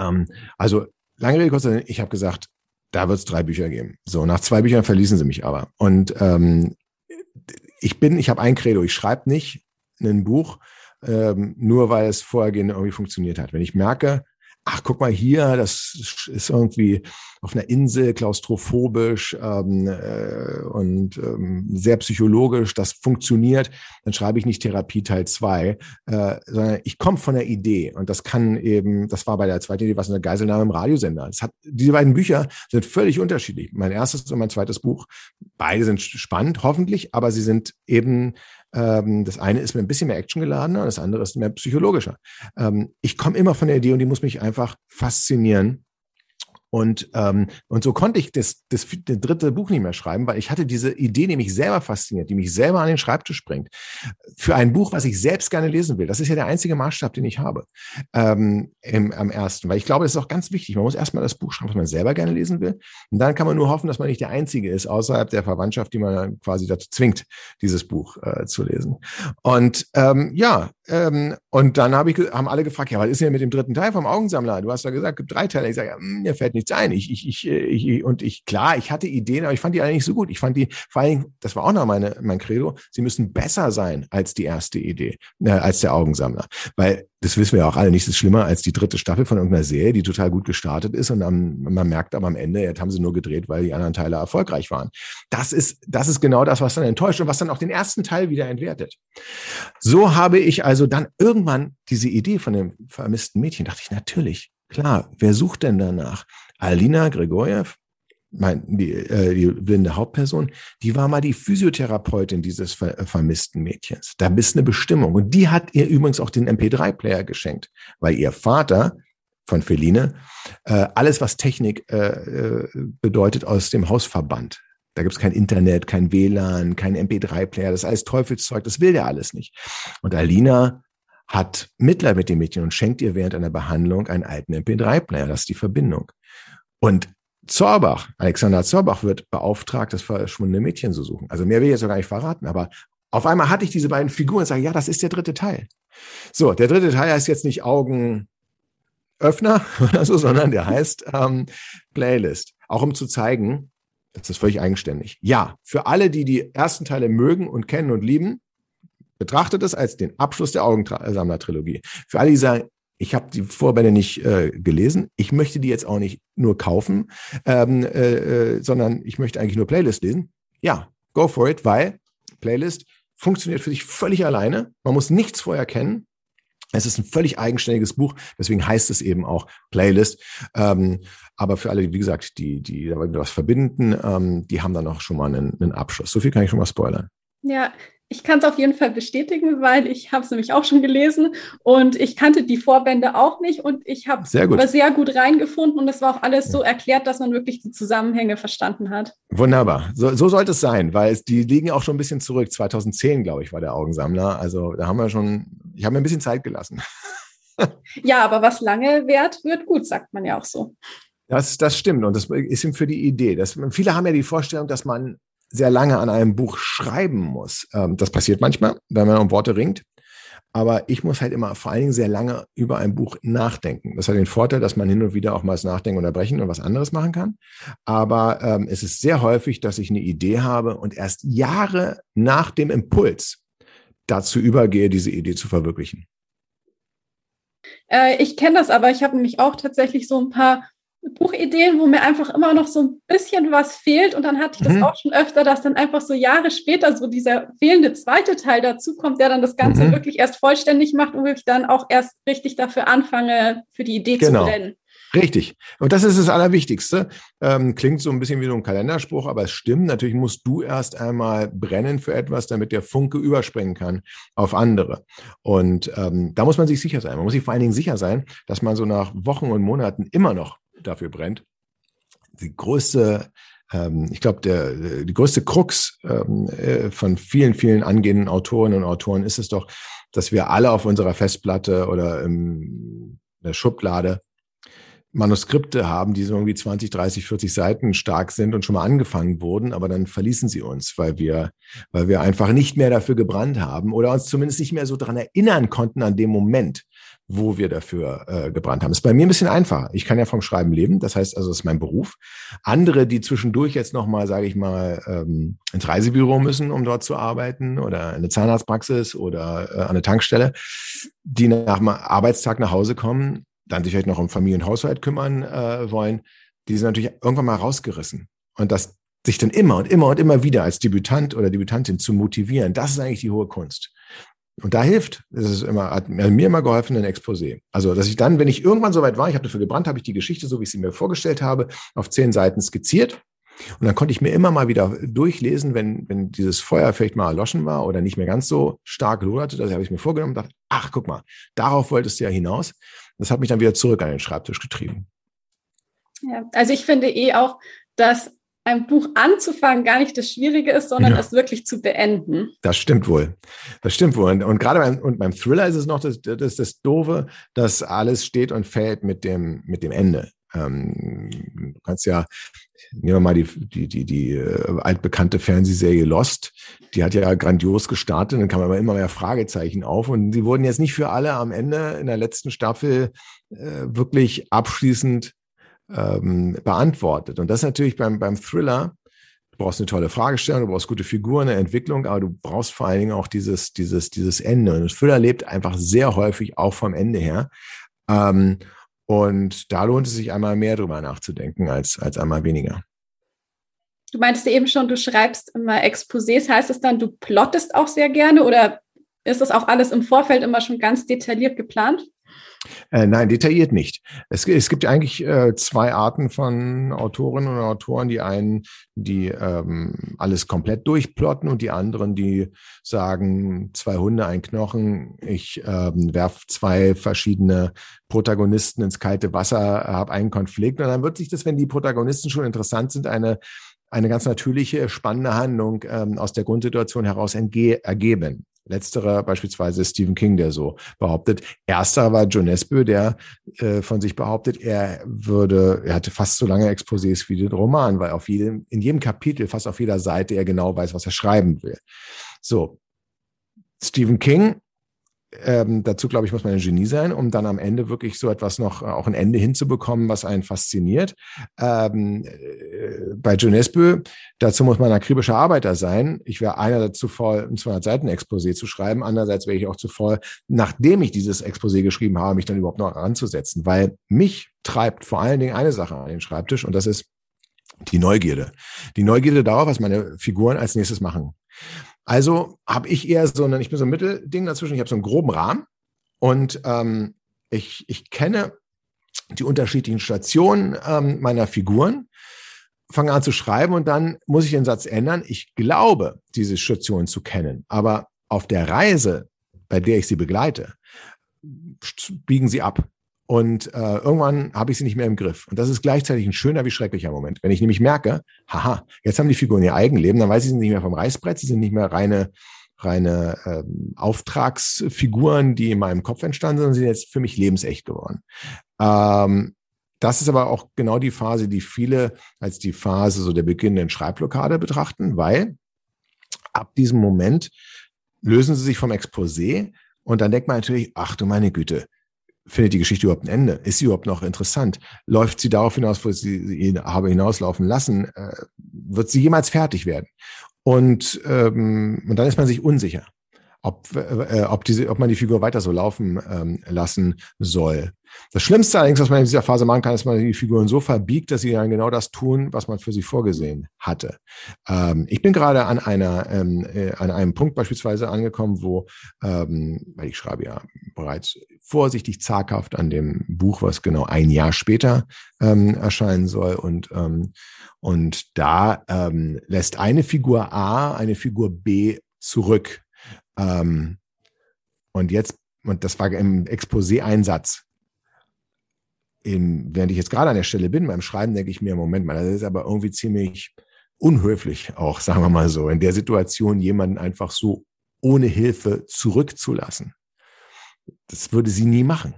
Ähm, also lange Rede, kurzer ich habe gesagt, da wird es drei Bücher geben. So, nach zwei Büchern verließen sie mich aber. Und ähm, ich bin, ich habe ein Credo, ich schreibe nicht ein Buch, ähm, nur weil es vorhergehend irgendwie funktioniert hat. Wenn ich merke, ach, guck mal hier, das ist irgendwie auf einer Insel klaustrophobisch ähm, äh, und ähm, sehr psychologisch, das funktioniert, dann schreibe ich nicht Therapie Teil zwei, äh, sondern ich komme von der Idee und das kann eben, das war bei der zweiten Idee, was eine Geiselnahme im Radiosender. Es hat, diese beiden Bücher sind völlig unterschiedlich. Mein erstes und mein zweites Buch, beide sind spannend, hoffentlich, aber sie sind eben ähm, das eine ist mir ein bisschen mehr Action geladener, das andere ist mehr psychologischer. Ähm, ich komme immer von der Idee und die muss mich einfach faszinieren. Und, ähm, und so konnte ich das, das, das dritte Buch nicht mehr schreiben, weil ich hatte diese Idee, die mich selber fasziniert, die mich selber an den Schreibtisch bringt. Für ein Buch, was ich selbst gerne lesen will. Das ist ja der einzige Maßstab, den ich habe ähm, im, am ersten. Weil ich glaube, das ist auch ganz wichtig. Man muss erstmal das Buch schreiben, was man selber gerne lesen will. Und dann kann man nur hoffen, dass man nicht der Einzige ist, außerhalb der Verwandtschaft, die man quasi dazu zwingt, dieses Buch äh, zu lesen. Und ähm, ja, ähm, und dann hab ich, haben alle gefragt, ja, was ist denn mit dem dritten Teil vom Augensammler? Du hast ja gesagt, es gibt drei Teile. Ich sage, ja, hm, mir fällt nichts ein. Ich, ich, ich, ich, und ich, klar, ich hatte Ideen, aber ich fand die alle nicht so gut. Ich fand die, vor Dingen, das war auch noch meine, mein Credo, sie müssen besser sein als die erste Idee, äh, als der Augensammler. Weil das wissen wir ja auch alle, nichts ist schlimmer als die dritte Staffel von irgendeiner Serie, die total gut gestartet ist und dann, man merkt aber am Ende, jetzt haben sie nur gedreht, weil die anderen Teile erfolgreich waren. Das ist, das ist genau das, was dann enttäuscht und was dann auch den ersten Teil wieder entwertet. So habe ich also dann irgendwann diese Idee von dem vermissten Mädchen, dachte ich, natürlich, klar, wer sucht denn danach? Alina Grigorjev, mein, die, äh, die blinde Hauptperson, die war mal die Physiotherapeutin dieses ver äh, vermissten Mädchens. Da bist eine Bestimmung. Und die hat ihr übrigens auch den MP3-Player geschenkt, weil ihr Vater von Feline äh, alles, was Technik äh, äh, bedeutet, aus dem Haus verbannt. Da gibt's kein Internet, kein WLAN, kein MP3-Player, das ist alles Teufelszeug, das will der alles nicht. Und Alina hat Mitleid mit dem Mädchen und schenkt ihr während einer Behandlung einen alten MP3-Player. Das ist die Verbindung. Und Zorbach, Alexander Zorbach wird beauftragt, das verschwundene Mädchen zu suchen. Also mehr will ich jetzt noch gar nicht verraten, aber auf einmal hatte ich diese beiden Figuren und sage, ja, das ist der dritte Teil. So, der dritte Teil heißt jetzt nicht Augenöffner oder so, sondern der heißt ähm, Playlist. Auch um zu zeigen, das ist völlig eigenständig. Ja, für alle, die die ersten Teile mögen und kennen und lieben, betrachtet es als den Abschluss der Augensammler-Trilogie. Für alle, die sagen, ich habe die Vorbände nicht äh, gelesen. Ich möchte die jetzt auch nicht nur kaufen, ähm, äh, äh, sondern ich möchte eigentlich nur Playlist lesen. Ja, go for it, weil Playlist funktioniert für sich völlig alleine. Man muss nichts vorher kennen. Es ist ein völlig eigenständiges Buch, deswegen heißt es eben auch Playlist. Ähm, aber für alle, wie gesagt, die, die was verbinden, ähm, die haben dann auch schon mal einen, einen Abschluss. So viel kann ich schon mal spoilern. Ja, ich kann es auf jeden Fall bestätigen, weil ich habe es nämlich auch schon gelesen und ich kannte die Vorbände auch nicht und ich habe aber sehr gut reingefunden und es war auch alles so erklärt, dass man wirklich die Zusammenhänge verstanden hat. Wunderbar. So, so sollte es sein, weil es, die liegen auch schon ein bisschen zurück. 2010, glaube ich, war der Augensammler. Also da haben wir schon, ich habe mir ein bisschen Zeit gelassen. ja, aber was lange währt, wird gut, sagt man ja auch so. Das, das stimmt und das ist ihm für die Idee. Das, viele haben ja die Vorstellung, dass man sehr lange an einem Buch schreiben muss. Ähm, das passiert manchmal, wenn man um Worte ringt. Aber ich muss halt immer vor allen Dingen sehr lange über ein Buch nachdenken. Das hat den Vorteil, dass man hin und wieder auch mal das Nachdenken unterbrechen und was anderes machen kann. Aber ähm, es ist sehr häufig, dass ich eine Idee habe und erst Jahre nach dem Impuls dazu übergehe, diese Idee zu verwirklichen. Äh, ich kenne das aber. Ich habe nämlich auch tatsächlich so ein paar Buchideen, wo mir einfach immer noch so ein bisschen was fehlt. Und dann hatte ich das mhm. auch schon öfter, dass dann einfach so Jahre später so dieser fehlende zweite Teil dazu kommt, der dann das Ganze mhm. wirklich erst vollständig macht und wirklich dann auch erst richtig dafür anfange, für die Idee genau. zu brennen. Richtig. Und das ist das Allerwichtigste. Ähm, klingt so ein bisschen wie so ein Kalenderspruch, aber es stimmt. Natürlich musst du erst einmal brennen für etwas, damit der Funke überspringen kann auf andere. Und ähm, da muss man sich sicher sein. Man muss sich vor allen Dingen sicher sein, dass man so nach Wochen und Monaten immer noch dafür brennt. Die größte ähm, ich glaube, der, die größte Krux ähm, äh, von vielen, vielen angehenden Autorinnen und Autoren ist es doch, dass wir alle auf unserer Festplatte oder in der Schublade Manuskripte haben, die so irgendwie 20, 30, 40 Seiten stark sind und schon mal angefangen wurden, aber dann verließen sie uns, weil wir, weil wir einfach nicht mehr dafür gebrannt haben oder uns zumindest nicht mehr so daran erinnern konnten an dem Moment, wo wir dafür äh, gebrannt haben. Ist bei mir ein bisschen einfacher. Ich kann ja vom Schreiben leben, das heißt also, das ist mein Beruf. Andere, die zwischendurch jetzt nochmal, sage ich mal, ähm, ins Reisebüro müssen, um dort zu arbeiten oder in eine Zahnarztpraxis oder äh, an eine Tankstelle, die nach dem Arbeitstag nach Hause kommen dann sich halt noch um Familie und Haushalt kümmern äh, wollen, die sind natürlich irgendwann mal rausgerissen. Und das sich dann immer und immer und immer wieder als Debütant oder Debütantin zu motivieren, das ist eigentlich die hohe Kunst. Und da hilft, das ist immer, hat mir immer geholfen, ein Exposé. Also, dass ich dann, wenn ich irgendwann soweit war, ich habe dafür gebrannt, habe ich die Geschichte, so wie ich sie mir vorgestellt habe, auf zehn Seiten skizziert. Und dann konnte ich mir immer mal wieder durchlesen, wenn, wenn dieses Feuer vielleicht mal erloschen war oder nicht mehr ganz so stark loderte. Das habe ich mir vorgenommen und dachte, ach, guck mal, darauf wolltest du ja hinaus. Das hat mich dann wieder zurück an den Schreibtisch getrieben. Ja, also ich finde eh auch, dass ein Buch anzufangen gar nicht das Schwierige ist, sondern ja. es wirklich zu beenden. Das stimmt wohl. Das stimmt wohl. Und, und gerade beim, und beim Thriller ist es noch das, das, das Doofe, dass alles steht und fällt mit dem, mit dem Ende. Ähm, du kannst ja, nehmen wir mal die, die, die, die äh, altbekannte Fernsehserie Lost, die hat ja grandios gestartet, dann kam aber immer mehr Fragezeichen auf und sie wurden jetzt nicht für alle am Ende in der letzten Staffel äh, wirklich abschließend ähm, beantwortet. Und das natürlich beim, beim Thriller, du brauchst eine tolle Fragestellung, du brauchst gute Figuren, eine Entwicklung, aber du brauchst vor allen Dingen auch dieses, dieses, dieses Ende. Und Thriller lebt einfach sehr häufig auch vom Ende her. Ähm, und da lohnt es sich einmal mehr drüber nachzudenken als, als einmal weniger. Du meintest eben schon, du schreibst immer Exposés. Heißt es dann, du plottest auch sehr gerne oder ist das auch alles im Vorfeld immer schon ganz detailliert geplant? Äh, nein, detailliert nicht. Es, es gibt eigentlich äh, zwei Arten von Autorinnen und Autoren. Die einen, die ähm, alles komplett durchplotten und die anderen, die sagen, zwei Hunde, ein Knochen, ich ähm, werf zwei verschiedene Protagonisten ins kalte Wasser, habe einen Konflikt und dann wird sich das, wenn die Protagonisten schon interessant sind, eine eine ganz natürliche, spannende Handlung ähm, aus der Grundsituation heraus ergeben. Letzterer beispielsweise Stephen King, der so behauptet. Erster war John Nesbø, der äh, von sich behauptet, er würde, er hatte fast so lange Exposés wie den Roman, weil auf jedem, in jedem Kapitel, fast auf jeder Seite er genau weiß, was er schreiben will. So. Stephen King ähm, dazu, glaube ich, muss man ein Genie sein, um dann am Ende wirklich so etwas noch, äh, auch ein Ende hinzubekommen, was einen fasziniert. Ähm, äh, bei John Esbö, dazu muss man akribischer Arbeiter sein. Ich wäre einerseits zu voll, ein 200 Seiten Exposé zu schreiben, andererseits wäre ich auch zu voll, nachdem ich dieses Exposé geschrieben habe, mich dann überhaupt noch anzusetzen, weil mich treibt vor allen Dingen eine Sache an den Schreibtisch und das ist die Neugierde. Die Neugierde darauf, was meine Figuren als nächstes machen. Also habe ich eher so ein, ich bin so ein Mittelding dazwischen, ich habe so einen groben Rahmen und ähm, ich, ich kenne die unterschiedlichen Stationen ähm, meiner Figuren, fange an zu schreiben und dann muss ich den Satz ändern. Ich glaube, diese Stationen zu kennen, aber auf der Reise, bei der ich sie begleite, biegen sie ab. Und äh, irgendwann habe ich sie nicht mehr im Griff. Und das ist gleichzeitig ein schöner wie schrecklicher Moment. Wenn ich nämlich merke, haha, jetzt haben die Figuren ihr Eigenleben, dann weiß ich, sie sind nicht mehr vom Reißbrett, sie sind nicht mehr reine, reine ähm, Auftragsfiguren, die in meinem Kopf entstanden sind, sondern sie sind jetzt für mich lebensecht geworden. Ähm, das ist aber auch genau die Phase, die viele als die Phase so der beginnenden Schreibblockade betrachten, weil ab diesem Moment lösen sie sich vom Exposé und dann denkt man natürlich, ach du meine Güte, findet die Geschichte überhaupt ein Ende? Ist sie überhaupt noch interessant? Läuft sie darauf hinaus, wo sie sie habe hinauslaufen lassen? Äh, wird sie jemals fertig werden? Und, ähm, und dann ist man sich unsicher, ob, äh, ob, diese, ob man die Figur weiter so laufen ähm, lassen soll. Das Schlimmste allerdings, was man in dieser Phase machen kann, ist, dass man die Figuren so verbiegt, dass sie dann genau das tun, was man für sie vorgesehen hatte. Ähm, ich bin gerade an einer, ähm, äh, an einem Punkt beispielsweise angekommen, wo, ähm, weil ich schreibe ja bereits vorsichtig zaghaft an dem Buch, was genau ein Jahr später ähm, erscheinen soll. Und, ähm, und da ähm, lässt eine Figur A eine Figur B zurück. Ähm, und jetzt, und das war im Exposé ein Satz. Im, während ich jetzt gerade an der Stelle bin beim Schreiben, denke ich mir, Moment mal, das ist aber irgendwie ziemlich unhöflich auch, sagen wir mal so, in der Situation jemanden einfach so ohne Hilfe zurückzulassen. Das würde sie nie machen.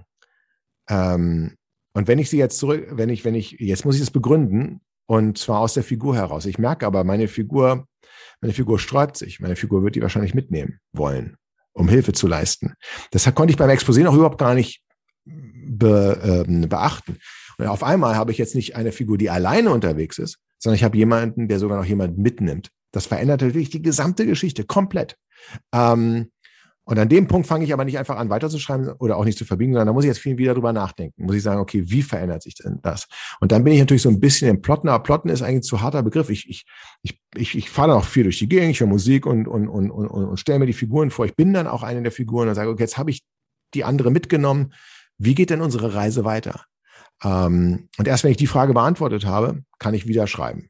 Ähm, und wenn ich sie jetzt zurück, wenn ich, wenn ich, jetzt muss ich es begründen, und zwar aus der Figur heraus. Ich merke aber, meine Figur, meine Figur sträubt sich. Meine Figur wird die wahrscheinlich mitnehmen wollen, um Hilfe zu leisten. Das konnte ich beim Exposé noch überhaupt gar nicht be, ähm, beachten. Und auf einmal habe ich jetzt nicht eine Figur, die alleine unterwegs ist, sondern ich habe jemanden, der sogar noch jemanden mitnimmt. Das verändert natürlich die gesamte Geschichte komplett. Ähm, und an dem Punkt fange ich aber nicht einfach an, weiterzuschreiben oder auch nicht zu verbiegen, sondern da muss ich jetzt viel wieder drüber nachdenken. Muss ich sagen, okay, wie verändert sich denn das? Und dann bin ich natürlich so ein bisschen im Plotten, aber Plotten ist eigentlich ein zu harter Begriff. Ich, ich, ich, ich, ich fahre auch viel durch die Gegend, ich höre Musik und, und, und, und, und stelle mir die Figuren vor. Ich bin dann auch eine der Figuren und sage, okay, jetzt habe ich die andere mitgenommen. Wie geht denn unsere Reise weiter? Ähm, und erst wenn ich die Frage beantwortet habe, kann ich wieder schreiben.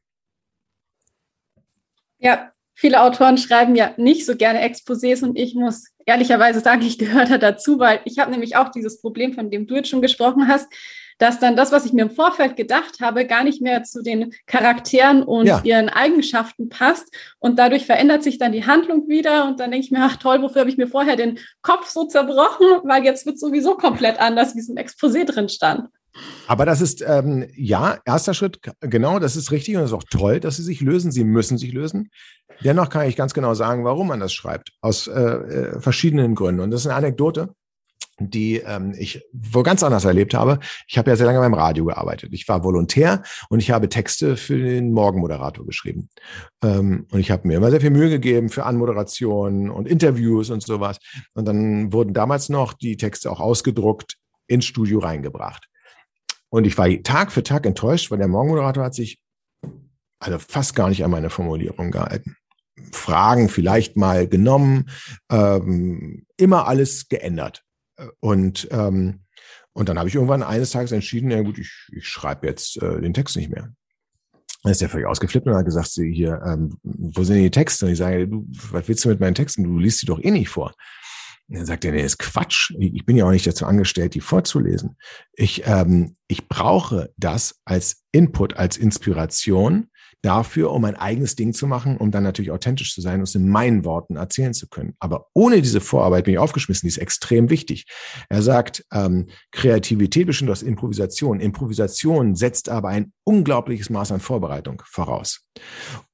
Ja, viele Autoren schreiben ja nicht so gerne Exposés und ich muss ehrlicherweise sagen, ich gehöre da dazu, weil ich habe nämlich auch dieses Problem, von dem du jetzt schon gesprochen hast, dass dann das, was ich mir im Vorfeld gedacht habe, gar nicht mehr zu den Charakteren und ja. ihren Eigenschaften passt. Und dadurch verändert sich dann die Handlung wieder. Und dann denke ich mir, ach toll, wofür habe ich mir vorher den Kopf so zerbrochen? Weil jetzt wird sowieso komplett anders, wie es im Exposé drin stand. Aber das ist, ähm, ja, erster Schritt, genau, das ist richtig und das ist auch toll, dass sie sich lösen. Sie müssen sich lösen. Dennoch kann ich ganz genau sagen, warum man das schreibt. Aus äh, äh, verschiedenen Gründen. Und das ist eine Anekdote, die ähm, ich wo ganz anders erlebt habe. Ich habe ja sehr lange beim Radio gearbeitet. Ich war Volontär und ich habe Texte für den Morgenmoderator geschrieben. Ähm, und ich habe mir immer sehr viel Mühe gegeben für Anmoderationen und Interviews und sowas. Und dann wurden damals noch die Texte auch ausgedruckt ins Studio reingebracht. Und ich war Tag für Tag enttäuscht, weil der Morgenmoderator hat sich also fast gar nicht an meine Formulierung gehalten. Fragen vielleicht mal genommen, ähm, immer alles geändert. Und, ähm, und dann habe ich irgendwann eines Tages entschieden, ja gut, ich, ich schreibe jetzt äh, den Text nicht mehr. Dann ist der völlig ausgeflippt und hat gesagt, sie hier, ähm, wo sind die Texte? Und ich sage, du, was willst du mit meinen Texten? Du liest sie doch eh nicht vor. Und dann sagt er, nee, ist Quatsch. Ich bin ja auch nicht dazu angestellt, die vorzulesen. Ich, ähm, ich brauche das als Input, als Inspiration dafür, um ein eigenes Ding zu machen, um dann natürlich authentisch zu sein und es in meinen Worten erzählen zu können. Aber ohne diese Vorarbeit bin ich aufgeschmissen, die ist extrem wichtig. Er sagt, ähm, Kreativität bestimmt aus Improvisation. Improvisation setzt aber ein unglaubliches Maß an Vorbereitung voraus.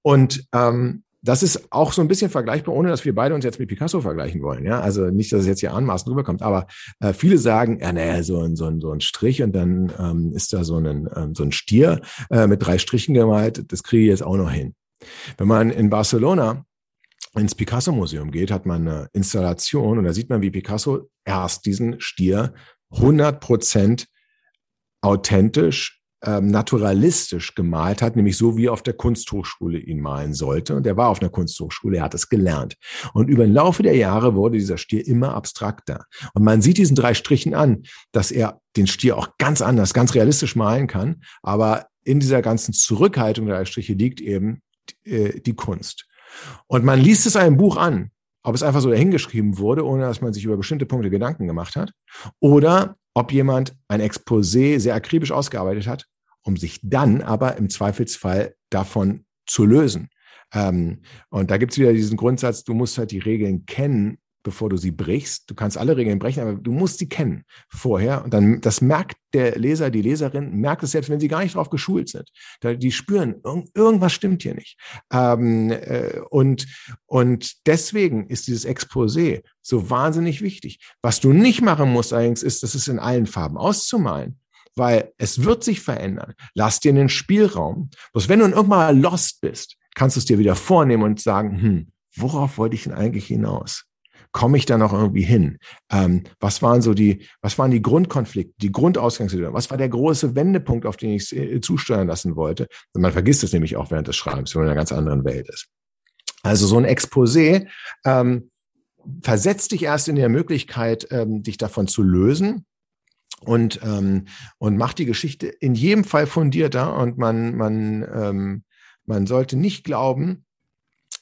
Und ähm, das ist auch so ein bisschen vergleichbar, ohne dass wir beide uns jetzt mit Picasso vergleichen wollen. Ja, also nicht, dass es jetzt hier anmaßend rüberkommt, aber äh, viele sagen, ja, naja, so ein, so ein, so ein Strich und dann ähm, ist da so ein, ähm, so ein Stier äh, mit drei Strichen gemalt. Das kriege ich jetzt auch noch hin. Wenn man in Barcelona ins Picasso-Museum geht, hat man eine Installation und da sieht man, wie Picasso erst diesen Stier 100 Prozent authentisch ähm, naturalistisch gemalt hat, nämlich so wie er auf der Kunsthochschule ihn malen sollte. Und er war auf einer Kunsthochschule, er hat es gelernt. Und über den Laufe der Jahre wurde dieser Stier immer abstrakter. Und man sieht diesen drei Strichen an, dass er den Stier auch ganz anders, ganz realistisch malen kann. Aber in dieser ganzen Zurückhaltung der Striche liegt eben äh, die Kunst. Und man liest es einem Buch an, ob es einfach so dahingeschrieben wurde, ohne dass man sich über bestimmte Punkte Gedanken gemacht hat, oder ob jemand ein Exposé sehr akribisch ausgearbeitet hat, um sich dann aber im Zweifelsfall davon zu lösen. Ähm, und da gibt es wieder diesen Grundsatz, du musst halt die Regeln kennen, bevor du sie brichst. Du kannst alle Regeln brechen, aber du musst sie kennen vorher. Und dann, das merkt der Leser, die Leserin, merkt es selbst, wenn sie gar nicht darauf geschult sind. Die spüren, irgendwas stimmt hier nicht. Ähm, äh, und, und deswegen ist dieses Exposé so wahnsinnig wichtig. Was du nicht machen musst allerdings, ist, das ist in allen Farben auszumalen weil es wird sich verändern. Lass dir einen Spielraum. Bloß wenn du irgendwann lost bist, kannst du es dir wieder vornehmen und sagen, hm, worauf wollte ich denn eigentlich hinaus? Komme ich da noch irgendwie hin? Ähm, was waren so die, was waren die Grundkonflikte, die Grundausgangssituation? Was war der große Wendepunkt, auf den ich äh, zusteuern lassen wollte? Man vergisst es nämlich auch während des Schreibens, wenn man in einer ganz anderen Welt ist. Also so ein Exposé ähm, versetzt dich erst in der Möglichkeit, ähm, dich davon zu lösen und, ähm, und macht die Geschichte in jedem Fall fundierter und man, man, ähm, man sollte nicht glauben,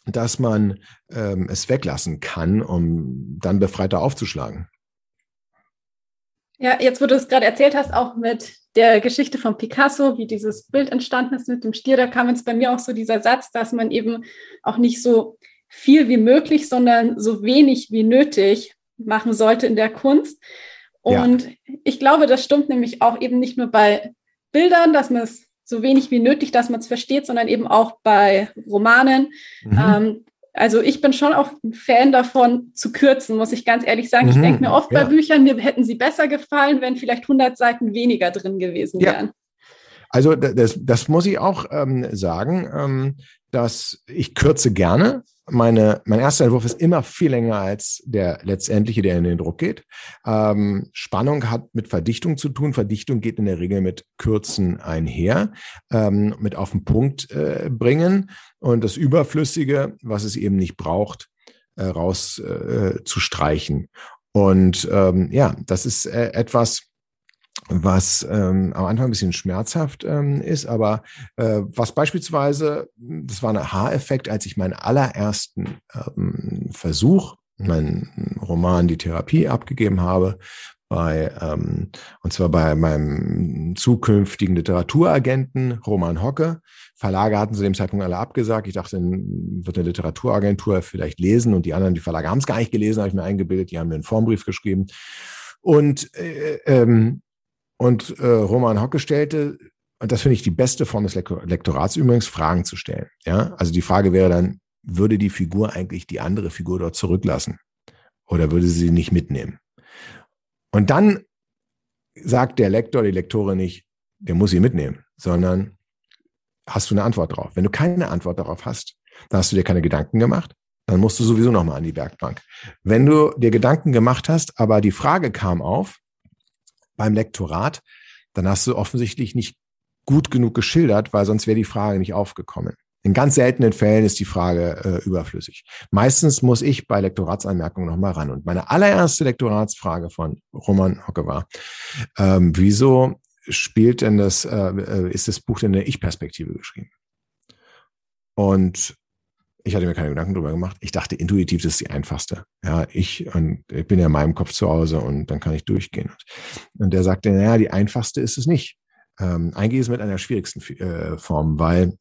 dass man ähm, es weglassen kann, um dann befreiter aufzuschlagen. Ja, jetzt, wo du es gerade erzählt hast, auch mit der Geschichte von Picasso, wie dieses Bild entstanden ist mit dem Stier, da kam jetzt bei mir auch so dieser Satz, dass man eben auch nicht so viel wie möglich, sondern so wenig wie nötig machen sollte in der Kunst. Und ja. ich glaube, das stimmt nämlich auch eben nicht nur bei Bildern, dass man es so wenig wie nötig, dass man es versteht, sondern eben auch bei Romanen. Mhm. Ähm, also ich bin schon auch ein Fan davon, zu kürzen, muss ich ganz ehrlich sagen. Mhm, ich denke mir oft ja. bei Büchern, mir hätten sie besser gefallen, wenn vielleicht 100 Seiten weniger drin gewesen wären. Also das, das muss ich auch ähm, sagen, ähm, dass ich kürze gerne. Meine, mein erster Entwurf ist immer viel länger als der letztendliche, der in den Druck geht. Ähm, Spannung hat mit Verdichtung zu tun. Verdichtung geht in der Regel mit Kürzen einher, ähm, mit auf den Punkt äh, bringen und das Überflüssige, was es eben nicht braucht, äh, raus äh. Und ähm, ja, das ist äh, etwas, was ähm, am Anfang ein bisschen schmerzhaft ähm, ist, aber äh, was beispielsweise, das war ein Haareffekt, als ich meinen allerersten ähm, Versuch, meinen Roman Die Therapie abgegeben habe, bei ähm, und zwar bei meinem zukünftigen Literaturagenten Roman Hocke. Verlage hatten zu dem Zeitpunkt alle abgesagt. Ich dachte, wird eine Literaturagentur vielleicht lesen und die anderen, die Verlage haben es gar nicht gelesen, habe ich mir eingebildet. Die haben mir einen Formbrief geschrieben. Und äh, ähm, und äh, Roman Hocke stellte, und das finde ich die beste Form des Lektorats übrigens, Fragen zu stellen. Ja, also die Frage wäre dann, würde die Figur eigentlich die andere Figur dort zurücklassen? Oder würde sie sie nicht mitnehmen? Und dann sagt der Lektor, die Lektorin nicht, der muss sie mitnehmen, sondern hast du eine Antwort drauf? Wenn du keine Antwort darauf hast, dann hast du dir keine Gedanken gemacht, dann musst du sowieso nochmal an die Werkbank. Wenn du dir Gedanken gemacht hast, aber die Frage kam auf, beim Lektorat, dann hast du offensichtlich nicht gut genug geschildert, weil sonst wäre die Frage nicht aufgekommen. In ganz seltenen Fällen ist die Frage äh, überflüssig. Meistens muss ich bei Lektoratsanmerkungen nochmal ran. Und meine allererste Lektoratsfrage von Roman Hocke war, ähm, wieso spielt denn das, äh, äh ist das Buch denn in der Ich-Perspektive geschrieben? Und ich hatte mir keine Gedanken drüber gemacht. Ich dachte, intuitiv das ist die einfachste. Ja, ich, und ich bin ja in meinem Kopf zu Hause und dann kann ich durchgehen. Und der sagte, naja, die einfachste ist es nicht. Ähm, eigentlich ist es mit einer schwierigsten äh, Form, weil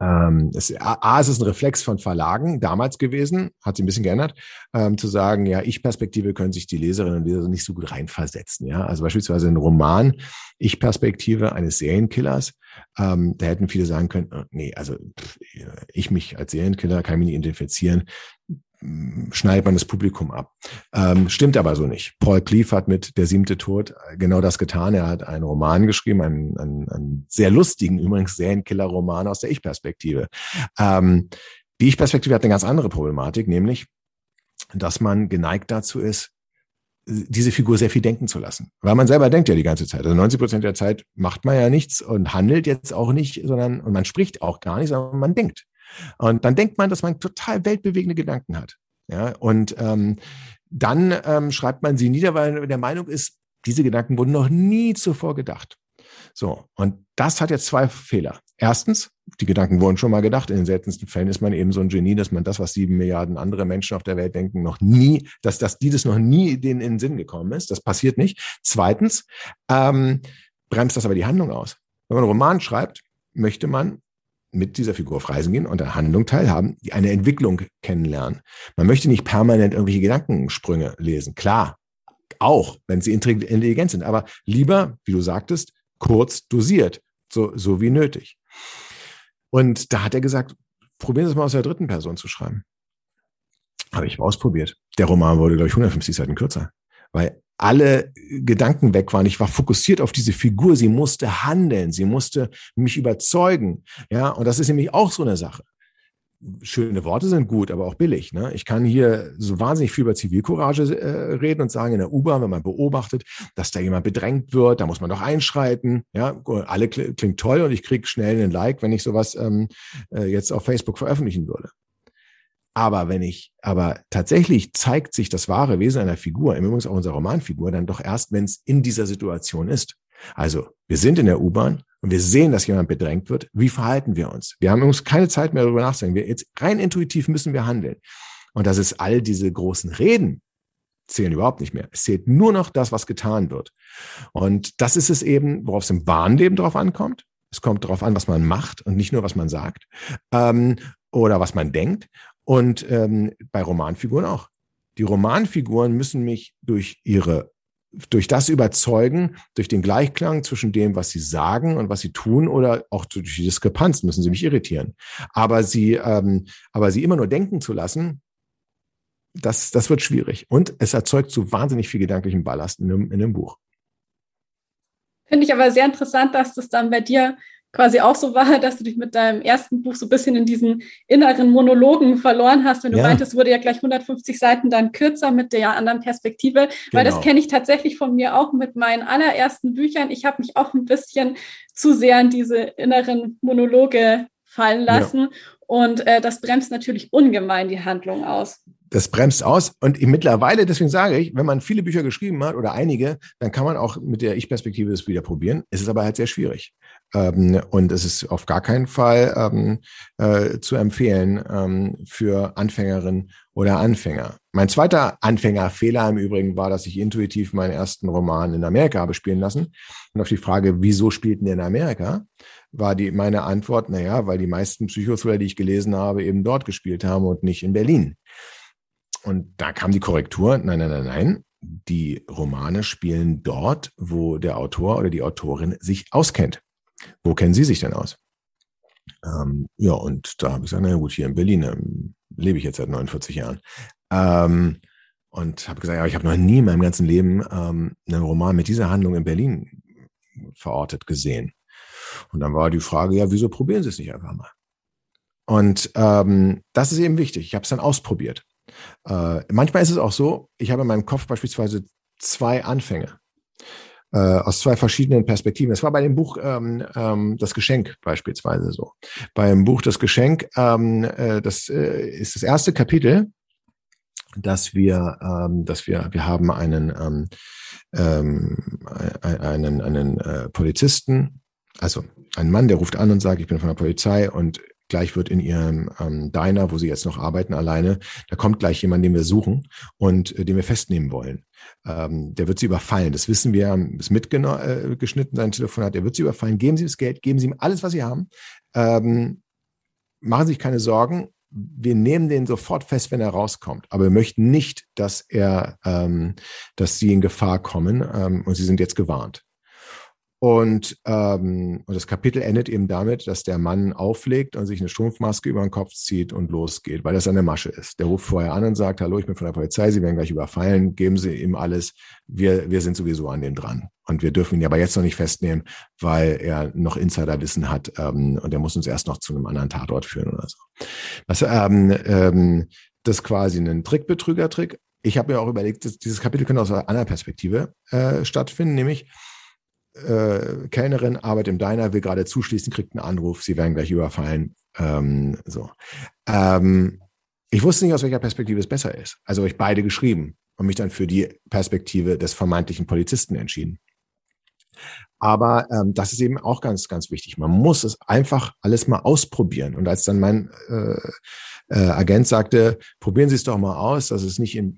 ähm, es, A, es ist ein Reflex von Verlagen damals gewesen, hat sich ein bisschen geändert, ähm, zu sagen, ja, Ich-Perspektive können sich die Leserinnen und Leser nicht so gut reinversetzen. Ja, also beispielsweise ein Roman, Ich-Perspektive eines Serienkillers, ähm, da hätten viele sagen können, oh, nee, also pff, ich mich als Serienkiller kann mich nicht identifizieren schneidet man das Publikum ab. Ähm, stimmt aber so nicht. Paul Cleave hat mit Der siebte Tod genau das getan. Er hat einen Roman geschrieben, einen, einen, einen sehr lustigen, übrigens Serienkiller-Roman aus der Ich-Perspektive. Ähm, die Ich-Perspektive hat eine ganz andere Problematik, nämlich, dass man geneigt dazu ist, diese Figur sehr viel denken zu lassen. Weil man selber denkt ja die ganze Zeit. Also 90 Prozent der Zeit macht man ja nichts und handelt jetzt auch nicht, sondern, und man spricht auch gar nicht, sondern man denkt. Und dann denkt man, dass man total weltbewegende Gedanken hat. Ja, und ähm, dann ähm, schreibt man sie nieder, weil man der Meinung ist, diese Gedanken wurden noch nie zuvor gedacht. So, und das hat jetzt zwei Fehler. Erstens, die Gedanken wurden schon mal gedacht. In den seltensten Fällen ist man eben so ein Genie, dass man das, was sieben Milliarden andere Menschen auf der Welt denken, noch nie, dass, dass die das noch nie denen in den Sinn gekommen ist. Das passiert nicht. Zweitens, ähm, bremst das aber die Handlung aus. Wenn man einen Roman schreibt, möchte man mit dieser Figur auf Reisen gehen und an Handlung teilhaben, die eine Entwicklung kennenlernen. Man möchte nicht permanent irgendwelche Gedankensprünge lesen. Klar, auch, wenn sie intelligent sind, aber lieber, wie du sagtest, kurz dosiert, so, so wie nötig. Und da hat er gesagt, probieren Sie es mal aus der dritten Person zu schreiben. Habe ich ausprobiert. Der Roman wurde, glaube ich, 150 Seiten kürzer, weil alle Gedanken weg waren. Ich war fokussiert auf diese Figur. Sie musste handeln. Sie musste mich überzeugen. Ja, und das ist nämlich auch so eine Sache. Schöne Worte sind gut, aber auch billig. Ne? Ich kann hier so wahnsinnig viel über Zivilcourage äh, reden und sagen, in der U-Bahn, wenn man beobachtet, dass da jemand bedrängt wird, da muss man doch einschreiten. Ja, alle klingt toll und ich kriege schnell einen Like, wenn ich sowas ähm, äh, jetzt auf Facebook veröffentlichen würde. Aber wenn ich, aber tatsächlich zeigt sich das wahre Wesen einer Figur, im Übrigen auch unserer Romanfigur, dann doch erst, wenn es in dieser Situation ist. Also, wir sind in der U-Bahn und wir sehen, dass jemand bedrängt wird. Wie verhalten wir uns? Wir haben uns keine Zeit mehr darüber nachzudenken. Wir jetzt rein intuitiv müssen wir handeln. Und das ist all diese großen Reden, zählen überhaupt nicht mehr. Es zählt nur noch das, was getan wird. Und das ist es eben, worauf es im wahren Leben drauf ankommt. Es kommt darauf an, was man macht und nicht nur, was man sagt ähm, oder was man denkt. Und ähm, bei Romanfiguren auch. Die Romanfiguren müssen mich durch ihre durch das überzeugen, durch den Gleichklang zwischen dem, was sie sagen und was sie tun, oder auch durch die Diskrepanz müssen sie mich irritieren. Aber sie, ähm, aber sie immer nur denken zu lassen, das, das wird schwierig. Und es erzeugt so wahnsinnig viel gedanklichen Ballast in einem, in einem Buch. Finde ich aber sehr interessant, dass das dann bei dir quasi auch so war, dass du dich mit deinem ersten Buch so ein bisschen in diesen inneren Monologen verloren hast, wenn du ja. meintest, wurde ja gleich 150 Seiten dann kürzer mit der anderen Perspektive, weil das genau. kenne ich tatsächlich von mir auch mit meinen allerersten Büchern. Ich habe mich auch ein bisschen zu sehr in diese inneren Monologe fallen lassen ja. und äh, das bremst natürlich ungemein die Handlung aus das bremst aus. Und mittlerweile, deswegen sage ich, wenn man viele Bücher geschrieben hat oder einige, dann kann man auch mit der Ich-Perspektive das wieder probieren. Es ist aber halt sehr schwierig. Ähm, und es ist auf gar keinen Fall ähm, äh, zu empfehlen ähm, für Anfängerinnen oder Anfänger. Mein zweiter Anfängerfehler im Übrigen war, dass ich intuitiv meinen ersten Roman in Amerika habe spielen lassen. Und auf die Frage, wieso spielten der in Amerika, war die meine Antwort, naja, weil die meisten Psychothriller, die ich gelesen habe, eben dort gespielt haben und nicht in Berlin. Und da kam die Korrektur, nein, nein, nein, nein. Die Romane spielen dort, wo der Autor oder die Autorin sich auskennt. Wo kennen Sie sich denn aus? Ähm, ja, und da habe ich gesagt, na gut, hier in Berlin ähm, lebe ich jetzt seit 49 Jahren. Ähm, und habe gesagt, ja, ich habe noch nie in meinem ganzen Leben ähm, einen Roman mit dieser Handlung in Berlin verortet gesehen. Und dann war die Frage, ja, wieso probieren Sie es nicht einfach mal? Und ähm, das ist eben wichtig. Ich habe es dann ausprobiert. Äh, manchmal ist es auch so, ich habe in meinem Kopf beispielsweise zwei Anfänge äh, aus zwei verschiedenen Perspektiven. Es war bei dem Buch ähm, ähm, Das Geschenk beispielsweise so. Beim Buch Das Geschenk, ähm, äh, das äh, ist das erste Kapitel, dass wir, ähm, dass wir, wir haben einen, ähm, ähm, einen, einen äh, Polizisten, also einen Mann, der ruft an und sagt, ich bin von der Polizei und gleich wird in ihrem ähm, Diner, wo sie jetzt noch arbeiten, alleine, da kommt gleich jemand, den wir suchen und äh, den wir festnehmen wollen. Ähm, der wird sie überfallen. Das wissen wir, ist mitgeschnitten, äh, sein Telefonat. Der wird sie überfallen. Geben Sie das Geld, geben Sie ihm alles, was Sie haben. Ähm, machen Sie sich keine Sorgen. Wir nehmen den sofort fest, wenn er rauskommt. Aber wir möchten nicht, dass er, ähm, dass Sie in Gefahr kommen. Ähm, und Sie sind jetzt gewarnt. Und, ähm, und das Kapitel endet eben damit, dass der Mann auflegt und sich eine Strumpfmaske über den Kopf zieht und losgeht, weil das eine Masche ist. Der ruft vorher an und sagt, hallo, ich bin von der Polizei, Sie werden gleich überfallen, geben Sie ihm alles, wir, wir sind sowieso an dem dran. Und wir dürfen ihn aber jetzt noch nicht festnehmen, weil er noch Insiderwissen hat ähm, und er muss uns erst noch zu einem anderen Tatort führen oder so. Das, ähm, ähm, das ist quasi ein Trickbetrüger-Trick. Ich habe mir auch überlegt, dieses Kapitel könnte aus einer anderen Perspektive äh, stattfinden, nämlich äh, Kellnerin arbeitet im Diner, will gerade zuschließen, kriegt einen Anruf, sie werden gleich überfallen. Ähm, so. Ähm, ich wusste nicht, aus welcher Perspektive es besser ist. Also habe ich beide geschrieben und mich dann für die Perspektive des vermeintlichen Polizisten entschieden. Aber ähm, das ist eben auch ganz, ganz wichtig. Man muss es einfach alles mal ausprobieren. Und als dann mein äh, äh, Agent sagte, probieren Sie es doch mal aus, dass es nicht in,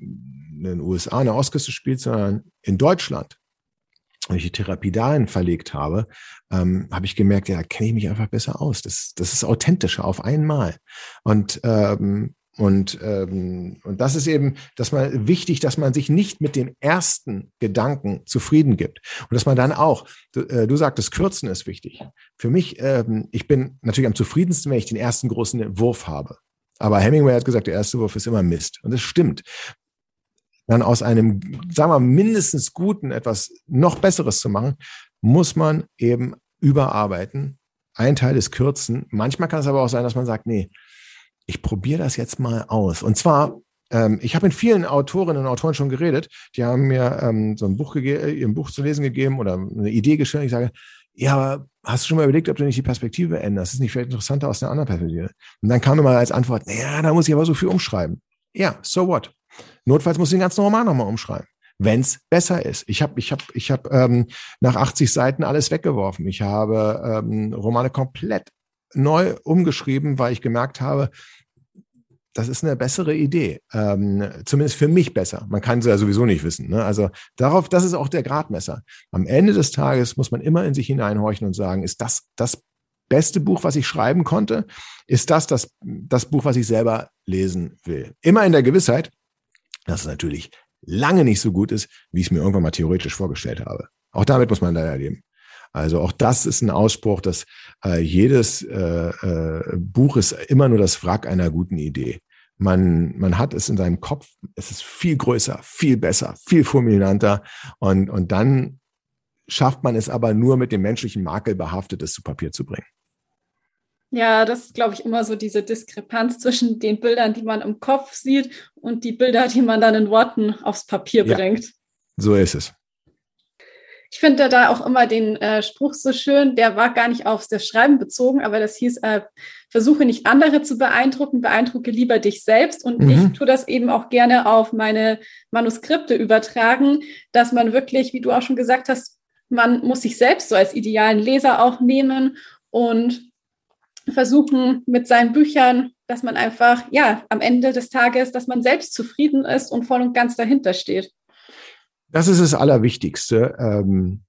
in den USA, in der Ostküste spielt, sondern in Deutschland und ich die Therapie dahin verlegt habe, ähm, habe ich gemerkt, ja, kenne ich mich einfach besser aus. Das, das ist authentischer auf einmal. Und ähm, und, ähm, und das ist eben, dass man wichtig, dass man sich nicht mit dem ersten Gedanken zufrieden gibt. Und dass man dann auch, du, äh, du sagtest, Kürzen ist wichtig. Für mich, ähm, ich bin natürlich am zufriedensten, wenn ich den ersten großen Wurf habe. Aber Hemingway hat gesagt, der erste Wurf ist immer Mist. Und das stimmt dann aus einem, sagen wir, mindestens guten etwas noch Besseres zu machen, muss man eben überarbeiten. Ein Teil ist kürzen. Manchmal kann es aber auch sein, dass man sagt, nee, ich probiere das jetzt mal aus. Und zwar, ähm, ich habe mit vielen Autorinnen und Autoren schon geredet, die haben mir ähm, so ein Buch, ihr Buch zu lesen gegeben oder eine Idee gestellt. Ich sage, ja, aber hast du schon mal überlegt, ob du nicht die Perspektive änderst? Ist nicht vielleicht interessanter aus einer anderen Perspektive. Und dann kam immer als Antwort, naja, da muss ich aber so viel umschreiben. Ja, so what? Notfalls muss ich den ganzen Roman nochmal umschreiben, wenn es besser ist. Ich habe ich hab, ich hab, ähm, nach 80 Seiten alles weggeworfen. Ich habe ähm, Romane komplett neu umgeschrieben, weil ich gemerkt habe, das ist eine bessere Idee. Ähm, zumindest für mich besser. Man kann es ja sowieso nicht wissen. Ne? Also darauf, das ist auch der Gradmesser. Am Ende des Tages muss man immer in sich hineinhorchen und sagen, ist das das beste Buch, was ich schreiben konnte? Ist das das, das Buch, was ich selber lesen will? Immer in der Gewissheit, dass es natürlich lange nicht so gut ist, wie ich es mir irgendwann mal theoretisch vorgestellt habe. Auch damit muss man leider leben. Also auch das ist ein Ausspruch, dass äh, jedes äh, äh, Buch ist immer nur das Wrack einer guten Idee. Man, man hat es in seinem Kopf, es ist viel größer, viel besser, viel fulminanter und, und dann schafft man es aber nur mit dem menschlichen Makel behaftet, es zu Papier zu bringen. Ja, das ist, glaube ich, immer so diese Diskrepanz zwischen den Bildern, die man im Kopf sieht und die Bilder, die man dann in Worten aufs Papier ja, bringt. So ist es. Ich finde da auch immer den äh, Spruch so schön, der war gar nicht aufs das Schreiben bezogen, aber das hieß, äh, versuche nicht andere zu beeindrucken, beeindrucke lieber dich selbst. Und mhm. ich tue das eben auch gerne auf meine Manuskripte übertragen, dass man wirklich, wie du auch schon gesagt hast, man muss sich selbst so als idealen Leser auch nehmen und versuchen mit seinen Büchern, dass man einfach, ja, am Ende des Tages, dass man selbst zufrieden ist und voll und ganz dahinter steht. Das ist das Allerwichtigste. Ähm,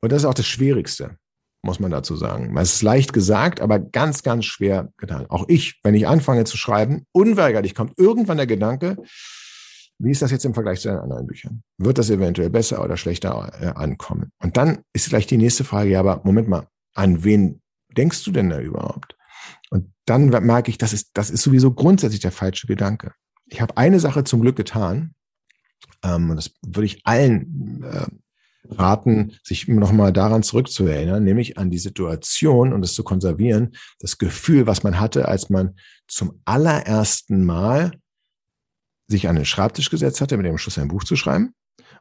und das ist auch das Schwierigste, muss man dazu sagen. Es ist leicht gesagt, aber ganz, ganz schwer getan. Auch ich, wenn ich anfange zu schreiben, unweigerlich kommt irgendwann der Gedanke, wie ist das jetzt im Vergleich zu den anderen Büchern? Wird das eventuell besser oder schlechter äh, ankommen? Und dann ist vielleicht die nächste Frage, ja, aber Moment mal, an wen denkst du denn da überhaupt? Und dann merke ich, das ist, das ist sowieso grundsätzlich der falsche Gedanke. Ich habe eine Sache zum Glück getan, ähm, und das würde ich allen äh, raten, sich nochmal daran zurückzuerinnern, nämlich an die Situation und es zu konservieren, das Gefühl, was man hatte, als man zum allerersten Mal sich an den Schreibtisch gesetzt hatte, mit dem Schluss ein Buch zu schreiben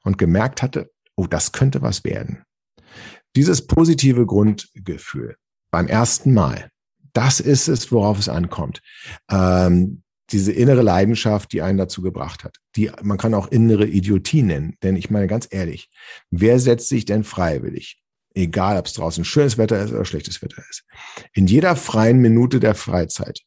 und gemerkt hatte, oh, das könnte was werden. Dieses positive Grundgefühl beim ersten Mal, das ist es, worauf es ankommt. Ähm, diese innere Leidenschaft, die einen dazu gebracht hat. Die, man kann auch innere Idiotie nennen. Denn ich meine ganz ehrlich, wer setzt sich denn freiwillig? Egal, ob es draußen schönes Wetter ist oder schlechtes Wetter ist. In jeder freien Minute der Freizeit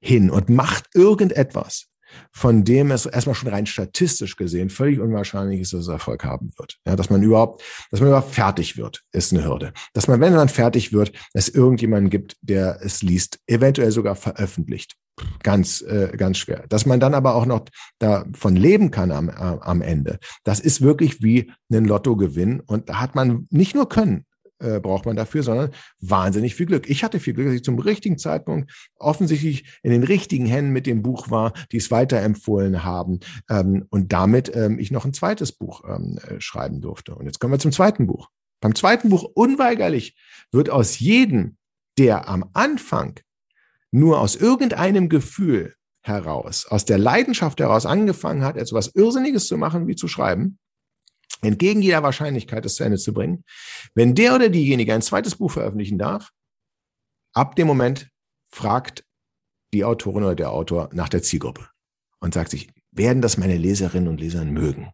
hin und macht irgendetwas, von dem es erstmal schon rein statistisch gesehen völlig unwahrscheinlich ist, dass es Erfolg haben wird. Ja, dass man überhaupt, dass man überhaupt fertig wird, ist eine Hürde. Dass man, wenn man fertig wird, es irgendjemanden gibt, der es liest, eventuell sogar veröffentlicht ganz, äh, ganz schwer. Dass man dann aber auch noch davon leben kann am, äh, am Ende, das ist wirklich wie ein Lottogewinn. Und da hat man nicht nur Können, äh, braucht man dafür, sondern wahnsinnig viel Glück. Ich hatte viel Glück, dass ich zum richtigen Zeitpunkt offensichtlich in den richtigen Händen mit dem Buch war, die es weiterempfohlen haben ähm, und damit ähm, ich noch ein zweites Buch ähm, äh, schreiben durfte. Und jetzt kommen wir zum zweiten Buch. Beim zweiten Buch unweigerlich wird aus jedem, der am Anfang nur aus irgendeinem Gefühl heraus, aus der Leidenschaft heraus angefangen hat, etwas Irrsinniges zu machen, wie zu schreiben, entgegen jeder Wahrscheinlichkeit, es zu Ende zu bringen, wenn der oder diejenige ein zweites Buch veröffentlichen darf, ab dem Moment fragt die Autorin oder der Autor nach der Zielgruppe und sagt sich, werden das meine Leserinnen und Leser mögen?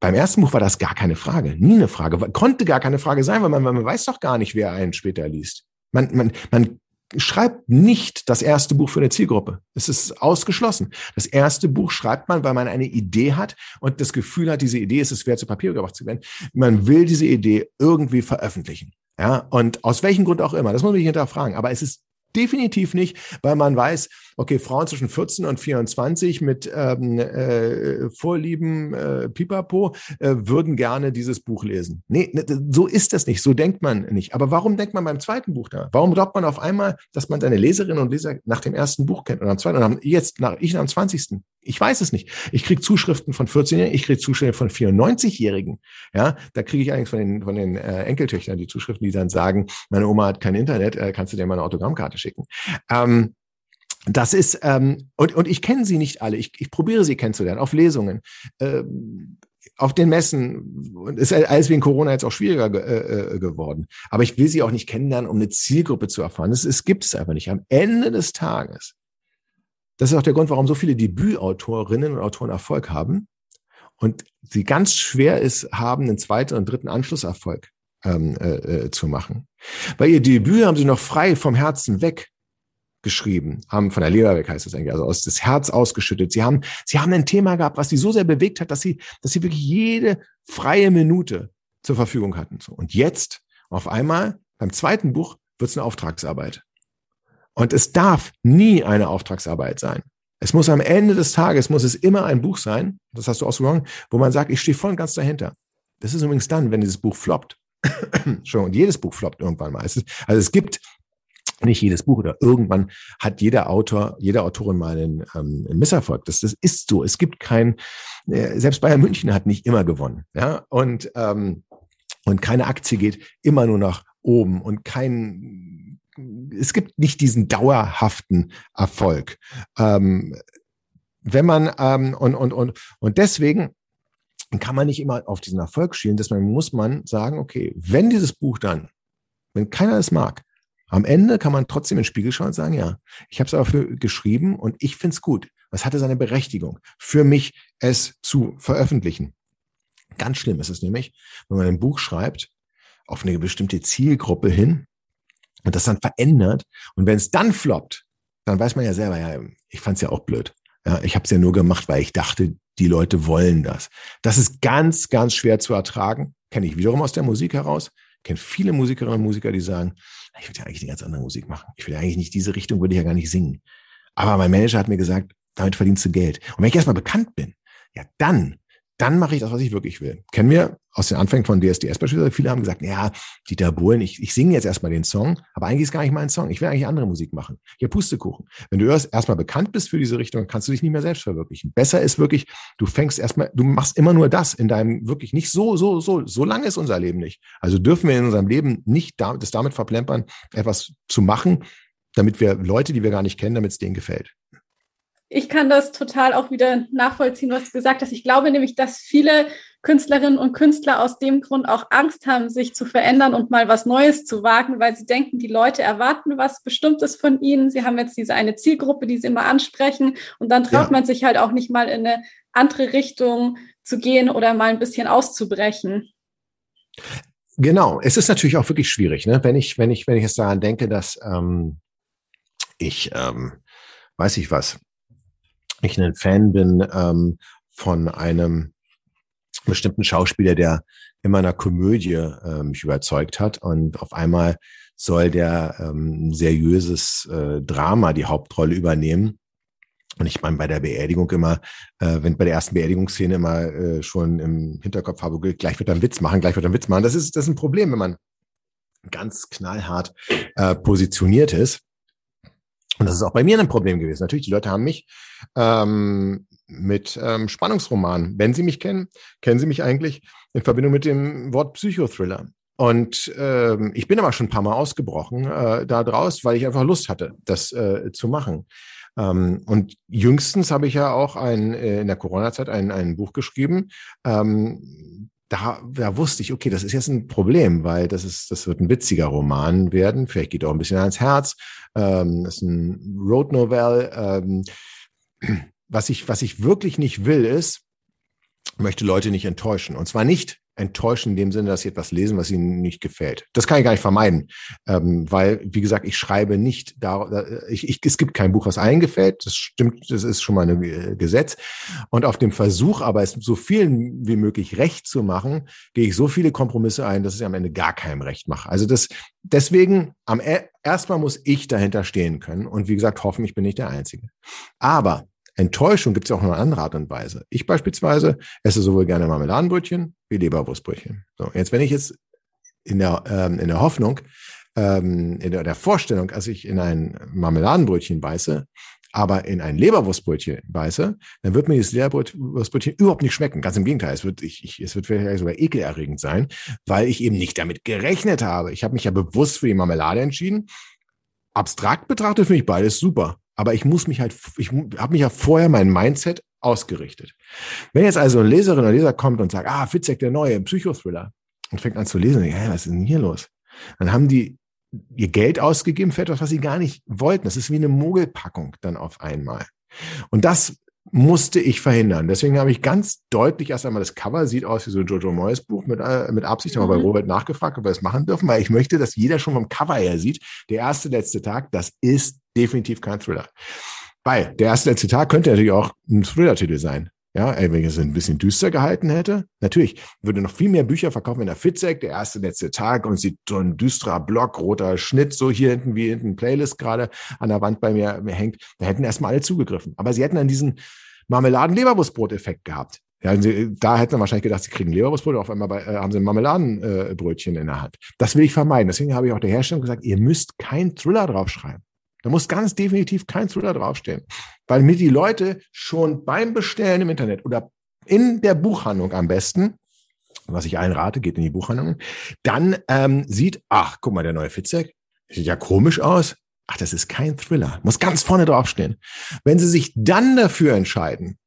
Beim ersten Buch war das gar keine Frage, nie eine Frage, konnte gar keine Frage sein, weil man, man weiß doch gar nicht, wer einen später liest. Man, man, man schreibt nicht das erste Buch für eine Zielgruppe. Es ist ausgeschlossen. Das erste Buch schreibt man, weil man eine Idee hat und das Gefühl hat, diese Idee ist es wert, zu Papier gebracht zu werden. Man will diese Idee irgendwie veröffentlichen. Ja, und aus welchem Grund auch immer. Das muss man nicht hinterfragen. Aber es ist definitiv nicht, weil man weiß, okay, Frauen zwischen 14 und 24 mit ähm, äh, Vorlieben, äh, Pipapo, äh, würden gerne dieses Buch lesen. Nee, ne, so ist das nicht, so denkt man nicht. Aber warum denkt man beim zweiten Buch da? Warum glaubt man auf einmal, dass man seine Leserinnen und Leser nach dem ersten Buch kennt und am zweiten und jetzt nach, ich am 20. Ich weiß es nicht. Ich kriege Zuschriften von 14-Jährigen, ich kriege Zuschriften von 94-Jährigen. Ja, da kriege ich eigentlich von den, von den äh, Enkeltöchtern die Zuschriften, die dann sagen, meine Oma hat kein Internet, äh, kannst du dir mal eine Autogrammkarte schicken? Ähm, das ist, ähm, und, und ich kenne sie nicht alle. Ich, ich probiere sie kennenzulernen auf Lesungen. Ähm, auf den Messen ist alles wegen Corona jetzt auch schwieriger ge äh, äh, geworden. Aber ich will sie auch nicht kennenlernen, um eine Zielgruppe zu erfahren. Das, das gibt es einfach nicht. Am Ende des Tages, das ist auch der Grund, warum so viele Debütautorinnen und Autoren Erfolg haben und sie ganz schwer ist, haben, einen zweiten und dritten Anschlusserfolg ähm, äh, äh, zu machen. Bei ihr Debüt haben sie noch frei vom Herzen weg geschrieben, haben von der Leber weg heißt das eigentlich, also aus das Herz ausgeschüttet. Sie haben, sie haben ein Thema gehabt, was sie so sehr bewegt hat, dass sie, dass sie wirklich jede freie Minute zur Verfügung hatten. Und jetzt, auf einmal, beim zweiten Buch, wird es eine Auftragsarbeit. Und es darf nie eine Auftragsarbeit sein. Es muss am Ende des Tages, muss es immer ein Buch sein, das hast du ausgesprochen, wo man sagt, ich stehe voll und ganz dahinter. Das ist übrigens dann, wenn dieses Buch floppt. Und jedes Buch floppt irgendwann mal. Also es gibt nicht jedes Buch oder irgendwann hat jeder Autor, jede Autorin mal einen ähm, Misserfolg. Das, das ist so. Es gibt kein, äh, selbst Bayern München hat nicht immer gewonnen. Ja, und, ähm, und keine Aktie geht immer nur nach oben und kein, es gibt nicht diesen dauerhaften Erfolg. Ähm, wenn man, ähm, und, und, und, und deswegen kann man nicht immer auf diesen Erfolg schielen, deswegen muss man sagen, okay, wenn dieses Buch dann, wenn keiner es mag, am Ende kann man trotzdem in den Spiegel schauen und sagen, ja, ich habe es aber für geschrieben und ich finde es gut. Was hatte seine Berechtigung für mich, es zu veröffentlichen? Ganz schlimm ist es nämlich, wenn man ein Buch schreibt auf eine bestimmte Zielgruppe hin und das dann verändert und wenn es dann floppt, dann weiß man ja selber, ja, ich fand es ja auch blöd. Ja, ich habe es ja nur gemacht, weil ich dachte, die Leute wollen das. Das ist ganz, ganz schwer zu ertragen. Kenne ich wiederum aus der Musik heraus. Kenne viele Musikerinnen und Musiker, die sagen, ich würde ja eigentlich eine ganz andere Musik machen. Ich will ja eigentlich nicht diese Richtung, würde ich ja gar nicht singen. Aber mein Manager hat mir gesagt, damit verdienst du Geld. Und wenn ich erstmal bekannt bin, ja, dann dann mache ich das, was ich wirklich will. Kennen wir aus den Anfängen von DSDS beispielsweise. Viele haben gesagt, ja, Dieter Bohlen, ich, ich singe jetzt erstmal den Song, aber eigentlich ist gar nicht mein Song. Ich will eigentlich andere Musik machen. Ja, Pustekuchen. Wenn du erst erstmal bekannt bist für diese Richtung, kannst du dich nicht mehr selbst verwirklichen. Besser ist wirklich, du fängst erstmal, du machst immer nur das in deinem wirklich nicht so, so, so, so lange ist unser Leben nicht. Also dürfen wir in unserem Leben nicht da, das damit verplempern, etwas zu machen, damit wir Leute, die wir gar nicht kennen, damit es denen gefällt ich kann das total auch wieder nachvollziehen, was du gesagt hast. Ich glaube nämlich, dass viele Künstlerinnen und Künstler aus dem Grund auch Angst haben, sich zu verändern und mal was Neues zu wagen, weil sie denken, die Leute erwarten was Bestimmtes von ihnen. Sie haben jetzt diese eine Zielgruppe, die sie immer ansprechen und dann traut ja. man sich halt auch nicht mal in eine andere Richtung zu gehen oder mal ein bisschen auszubrechen. Genau, es ist natürlich auch wirklich schwierig, ne? wenn ich, wenn ich, wenn ich jetzt daran denke, dass ähm, ich, ähm, weiß ich was, ich ein Fan bin ähm, von einem bestimmten Schauspieler, der in meiner Komödie äh, mich überzeugt hat. Und auf einmal soll der ähm, seriöses äh, Drama die Hauptrolle übernehmen. Und ich meine, bei der Beerdigung immer, äh, wenn bei der ersten Beerdigungsszene immer äh, schon im Hinterkopf habe, gleich wird er einen Witz machen, gleich wird er einen Witz machen. Das ist, das ist ein Problem, wenn man ganz knallhart äh, positioniert ist. Und das ist auch bei mir ein Problem gewesen. Natürlich, die Leute haben mich ähm, mit ähm, Spannungsromanen. Wenn sie mich kennen, kennen sie mich eigentlich in Verbindung mit dem Wort Psychothriller. Und ähm, ich bin aber schon ein paar Mal ausgebrochen äh, da draus, weil ich einfach Lust hatte, das äh, zu machen. Ähm, und jüngstens habe ich ja auch ein, äh, in der Corona-Zeit ein, ein Buch geschrieben, ähm, da, da wusste ich, okay, das ist jetzt ein Problem, weil das ist, das wird ein witziger Roman werden. Vielleicht geht auch ein bisschen ans Herz. Ähm, das ist ein Road Novel. Ähm, was ich, was ich wirklich nicht will, ist, möchte Leute nicht enttäuschen. Und zwar nicht enttäuschen in dem Sinne, dass sie etwas lesen, was ihnen nicht gefällt. Das kann ich gar nicht vermeiden, ähm, weil, wie gesagt, ich schreibe nicht da, ich, ich, es gibt kein Buch, was allen gefällt. Das stimmt, das ist schon mal ein äh, Gesetz. Und auf dem Versuch, aber es so vielen wie möglich recht zu machen, gehe ich so viele Kompromisse ein, dass ich am Ende gar keinem recht mache. Also das, deswegen, am e, erstmal muss ich dahinter stehen können. Und wie gesagt, hoffen, ich bin nicht der Einzige. Aber Enttäuschung gibt es ja auch noch eine andere Art und Weise. Ich beispielsweise esse sowohl gerne Marmeladenbrötchen wie Leberwurstbrötchen. So, jetzt wenn ich jetzt in der, ähm, in der Hoffnung, ähm, in der, der Vorstellung, als ich in ein Marmeladenbrötchen beiße, aber in ein Leberwurstbrötchen beiße, dann wird mir dieses Leberwurstbrötchen überhaupt nicht schmecken. Ganz im Gegenteil, es wird, ich, ich, es wird vielleicht sogar ekelerregend sein, weil ich eben nicht damit gerechnet habe. Ich habe mich ja bewusst für die Marmelade entschieden. Abstrakt betrachtet finde ich beides super. Aber ich muss mich halt, ich habe mich ja vorher mein Mindset ausgerichtet. Wenn jetzt also eine Leserin oder Leser kommt und sagt, ah, Fitzek, der neue Psychothriller, und fängt an zu lesen, denkt, hey, was ist denn hier los? Dann haben die ihr Geld ausgegeben für etwas, was sie gar nicht wollten. Das ist wie eine Mogelpackung dann auf einmal. Und das musste ich verhindern. Deswegen habe ich ganz deutlich erst einmal das Cover sieht aus wie so ein Jojo Moyes Buch mit, äh, mit Absicht, aber mhm. bei Robert nachgefragt, ob wir es machen dürfen, weil ich möchte, dass jeder schon vom Cover her sieht, der erste letzte Tag, das ist definitiv kein Thriller. Weil der erste letzte Tag könnte natürlich auch ein Thriller-Titel sein. Ja, wenn ich es ein bisschen düster gehalten hätte, natürlich würde noch viel mehr Bücher verkaufen, wenn der Fitzek, der erste letzte Tag und sieht so ein düsterer Block, roter Schnitt, so hier hinten wie hinten Playlist gerade an der Wand bei mir, hängt, da hätten erstmal alle zugegriffen. Aber sie hätten dann diesen Marmeladen-Leberwurstbrot-Effekt gehabt. Ja, sie, da hätten wir wahrscheinlich gedacht, sie kriegen Leberwurstbrot, auf einmal bei, äh, haben sie ein Marmeladenbrötchen äh, in der Hand. Das will ich vermeiden. Deswegen habe ich auch der Herstellung gesagt, ihr müsst keinen Thriller draufschreiben. Da muss ganz definitiv kein Thriller draufstehen, weil mir die Leute schon beim Bestellen im Internet oder in der Buchhandlung am besten, was ich allen rate, geht in die Buchhandlung, dann ähm, sieht, ach, guck mal, der neue Fitzek, sieht ja komisch aus. Ach, das ist kein Thriller. Muss ganz vorne draufstehen. Wenn Sie sich dann dafür entscheiden,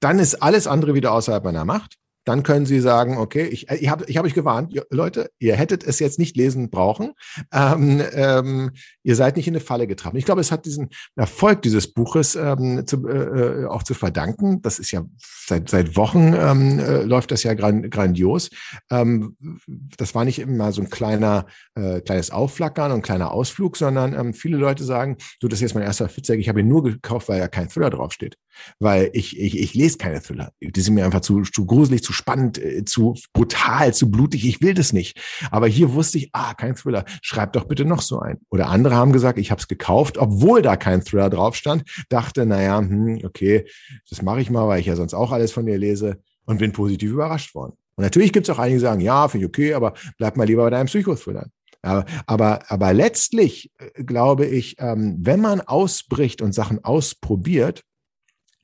dann ist alles andere wieder außerhalb meiner Macht dann können Sie sagen, okay, ich, ich habe ich hab euch gewarnt, Leute, ihr hättet es jetzt nicht lesen brauchen. Ähm, ähm, ihr seid nicht in eine Falle getragen. Ich glaube, es hat diesen Erfolg dieses Buches ähm, zu, äh, auch zu verdanken. Das ist ja seit, seit Wochen ähm, äh, läuft das ja gran, grandios. Ähm, das war nicht immer so ein kleiner, äh, kleines Aufflackern und ein kleiner Ausflug, sondern ähm, viele Leute sagen, du, das ist jetzt mein erster Fitzek, ich habe ihn nur gekauft, weil ja kein Thriller draufsteht. Weil ich, ich, ich lese keine Thriller. Die sind mir einfach zu, zu gruselig, zu spannend, äh, zu brutal, zu blutig. Ich will das nicht. Aber hier wusste ich, ah, kein Thriller. Schreib doch bitte noch so ein. Oder andere haben gesagt, ich habe es gekauft, obwohl da kein Thriller drauf stand. Dachte, naja, hm, okay, das mache ich mal, weil ich ja sonst auch alles von dir lese und bin positiv überrascht worden. Und natürlich gibt es auch einige, die sagen, ja, finde ich okay, aber bleib mal lieber bei deinem Psychothriller. Aber, aber, aber letztlich äh, glaube ich, ähm, wenn man ausbricht und Sachen ausprobiert,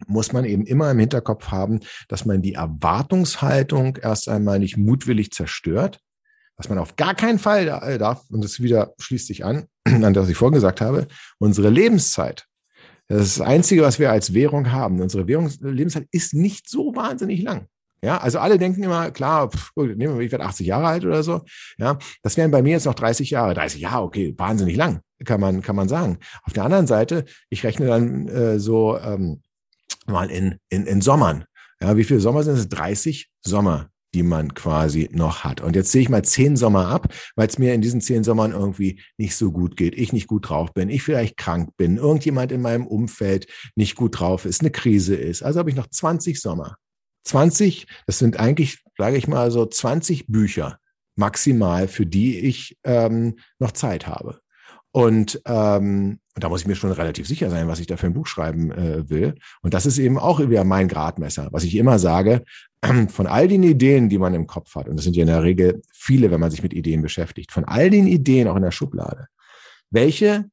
muss man eben immer im Hinterkopf haben, dass man die Erwartungshaltung erst einmal nicht mutwillig zerstört, was man auf gar keinen Fall äh, darf, und das wieder schließt sich an, an das ich vorhin gesagt habe, unsere Lebenszeit. Das ist das Einzige, was wir als Währung haben. Unsere Währung, Lebenszeit ist nicht so wahnsinnig lang. Ja, also alle denken immer, klar, nehmen wir, ich werde 80 Jahre alt oder so. Ja, das wären bei mir jetzt noch 30 Jahre. 30 Jahre, okay, wahnsinnig lang, kann man, kann man sagen. Auf der anderen Seite, ich rechne dann äh, so ähm, mal in, in, in Sommern. Ja, wie viele Sommer sind es? 30 Sommer, die man quasi noch hat. Und jetzt sehe ich mal zehn Sommer ab, weil es mir in diesen zehn Sommern irgendwie nicht so gut geht, ich nicht gut drauf bin, ich vielleicht krank bin, irgendjemand in meinem Umfeld nicht gut drauf ist, eine Krise ist. Also habe ich noch 20 Sommer. 20, das sind eigentlich, sage ich mal so, 20 Bücher maximal, für die ich ähm, noch Zeit habe. Und ähm, da muss ich mir schon relativ sicher sein, was ich da für ein Buch schreiben äh, will. Und das ist eben auch wieder mein Gradmesser, was ich immer sage, von all den Ideen, die man im Kopf hat, und das sind ja in der Regel viele, wenn man sich mit Ideen beschäftigt, von all den Ideen auch in der Schublade, welche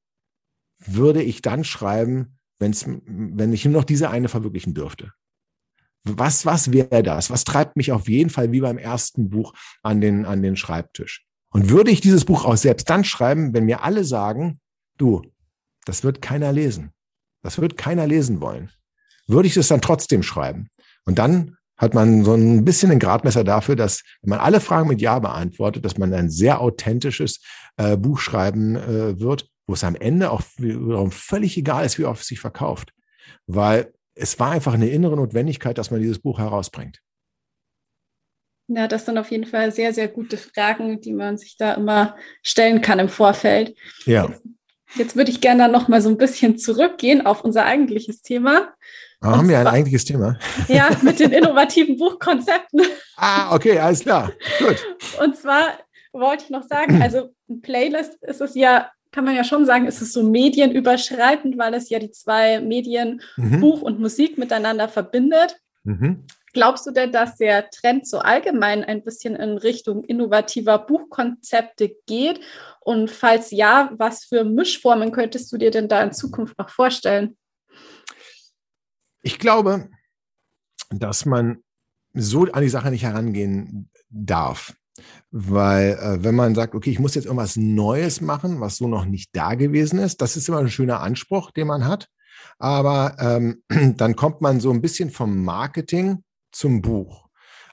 würde ich dann schreiben, wenn's, wenn ich nur noch diese eine verwirklichen dürfte? Was, was wäre das? Was treibt mich auf jeden Fall wie beim ersten Buch an den, an den Schreibtisch? Und würde ich dieses Buch auch selbst dann schreiben, wenn mir alle sagen, du, das wird keiner lesen. Das wird keiner lesen wollen. Würde ich es dann trotzdem schreiben? Und dann hat man so ein bisschen ein Gradmesser dafür, dass, wenn man alle Fragen mit Ja beantwortet, dass man ein sehr authentisches äh, Buch schreiben äh, wird, wo es am Ende auch völlig egal ist, wie oft es sich verkauft. Weil es war einfach eine innere Notwendigkeit, dass man dieses Buch herausbringt. Ja, das sind auf jeden Fall sehr, sehr gute Fragen, die man sich da immer stellen kann im Vorfeld. Ja. Jetzt, jetzt würde ich gerne dann noch mal so ein bisschen zurückgehen auf unser eigentliches Thema. Ah, haben wir ein eigentliches Thema? Ja, mit den innovativen Buchkonzepten. Ah, okay, alles klar. Gut. Und zwar wollte ich noch sagen, also ein Playlist ist es ja, kann man ja schon sagen, ist es so medienüberschreitend, weil es ja die zwei Medien, mhm. Buch und Musik miteinander verbindet. Mhm. Glaubst du denn, dass der Trend so allgemein ein bisschen in Richtung innovativer Buchkonzepte geht? Und falls ja, was für Mischformen könntest du dir denn da in Zukunft noch vorstellen? Ich glaube, dass man so an die Sache nicht herangehen darf. Weil äh, wenn man sagt, okay, ich muss jetzt irgendwas Neues machen, was so noch nicht da gewesen ist, das ist immer ein schöner Anspruch, den man hat. aber ähm, dann kommt man so ein bisschen vom Marketing zum Buch.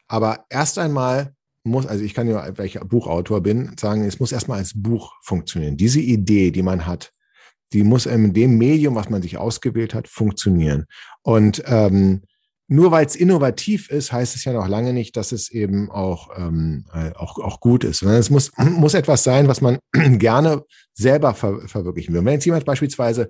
Aber erst einmal muss, also ich kann ja, weil ich Buchautor bin, sagen, es muss erstmal als Buch funktionieren. Diese Idee, die man hat, die muss in dem Medium, was man sich ausgewählt hat, funktionieren. Und ähm, nur weil es innovativ ist, heißt es ja noch lange nicht, dass es eben auch, ähm, äh, auch, auch gut ist. Es muss, muss etwas sein, was man gerne selber ver verwirklichen will. Wenn jetzt jemand beispielsweise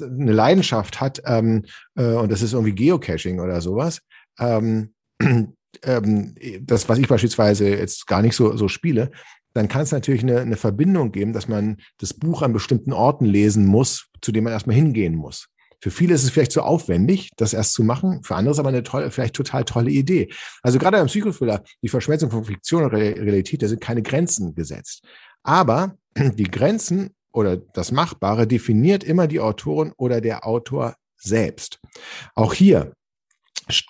eine Leidenschaft hat ähm, äh, und das ist irgendwie Geocaching oder sowas, ähm, ähm, das, was ich beispielsweise jetzt gar nicht so, so spiele, dann kann es natürlich eine, eine Verbindung geben, dass man das Buch an bestimmten Orten lesen muss, zu dem man erstmal hingehen muss. Für viele ist es vielleicht zu aufwendig, das erst zu machen. Für andere ist aber eine tolle, vielleicht total tolle Idee. Also gerade beim Psychothriller, die Verschmelzung von Fiktion und Realität, da sind keine Grenzen gesetzt. Aber die Grenzen oder das Machbare definiert immer die Autorin oder der Autor selbst. Auch hier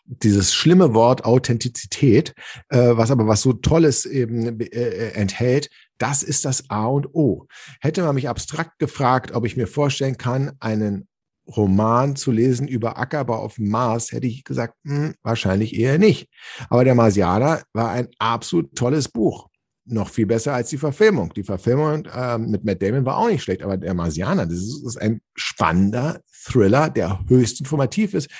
dieses schlimme Wort Authentizität, äh, was aber was so Tolles eben äh, äh, enthält, das ist das A und O. Hätte man mich abstrakt gefragt, ob ich mir vorstellen kann, einen Roman zu lesen über Ackerbau auf dem Mars, hätte ich gesagt, hm, wahrscheinlich eher nicht. Aber der Marsianer war ein absolut tolles Buch. Noch viel besser als die Verfilmung. Die Verfilmung äh, mit Matt Damon war auch nicht schlecht, aber der Marsianer, das ist, ist ein spannender Thriller, der höchst informativ ist.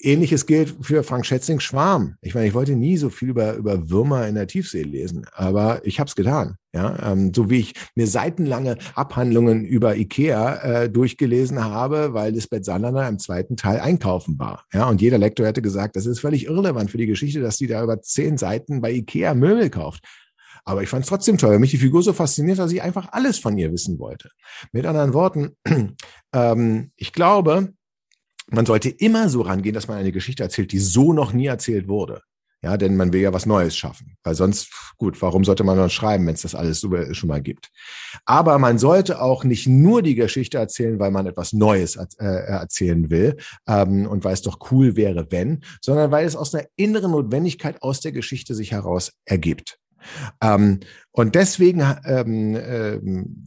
Ähnliches gilt für Frank Schätzing Schwarm. Ich meine, ich wollte nie so viel über, über Würmer in der Tiefsee lesen, aber ich habe es getan. Ja, ähm, so wie ich mir seitenlange Abhandlungen über Ikea äh, durchgelesen habe, weil Lisbeth Sanderner im zweiten Teil einkaufen war. Ja, und jeder Lektor hätte gesagt, das ist völlig irrelevant für die Geschichte, dass die da über zehn Seiten bei Ikea Möbel kauft. Aber ich fand es trotzdem toll, weil mich die Figur so fasziniert, dass ich einfach alles von ihr wissen wollte. Mit anderen Worten, ähm, ich glaube, man sollte immer so rangehen, dass man eine Geschichte erzählt, die so noch nie erzählt wurde. Ja, denn man will ja was Neues schaffen. Weil sonst, gut, warum sollte man dann schreiben, wenn es das alles schon mal gibt? Aber man sollte auch nicht nur die Geschichte erzählen, weil man etwas Neues äh, erzählen will ähm, und weil es doch cool wäre, wenn, sondern weil es aus einer inneren Notwendigkeit aus der Geschichte sich heraus ergibt. Ähm, und deswegen, ähm, äh,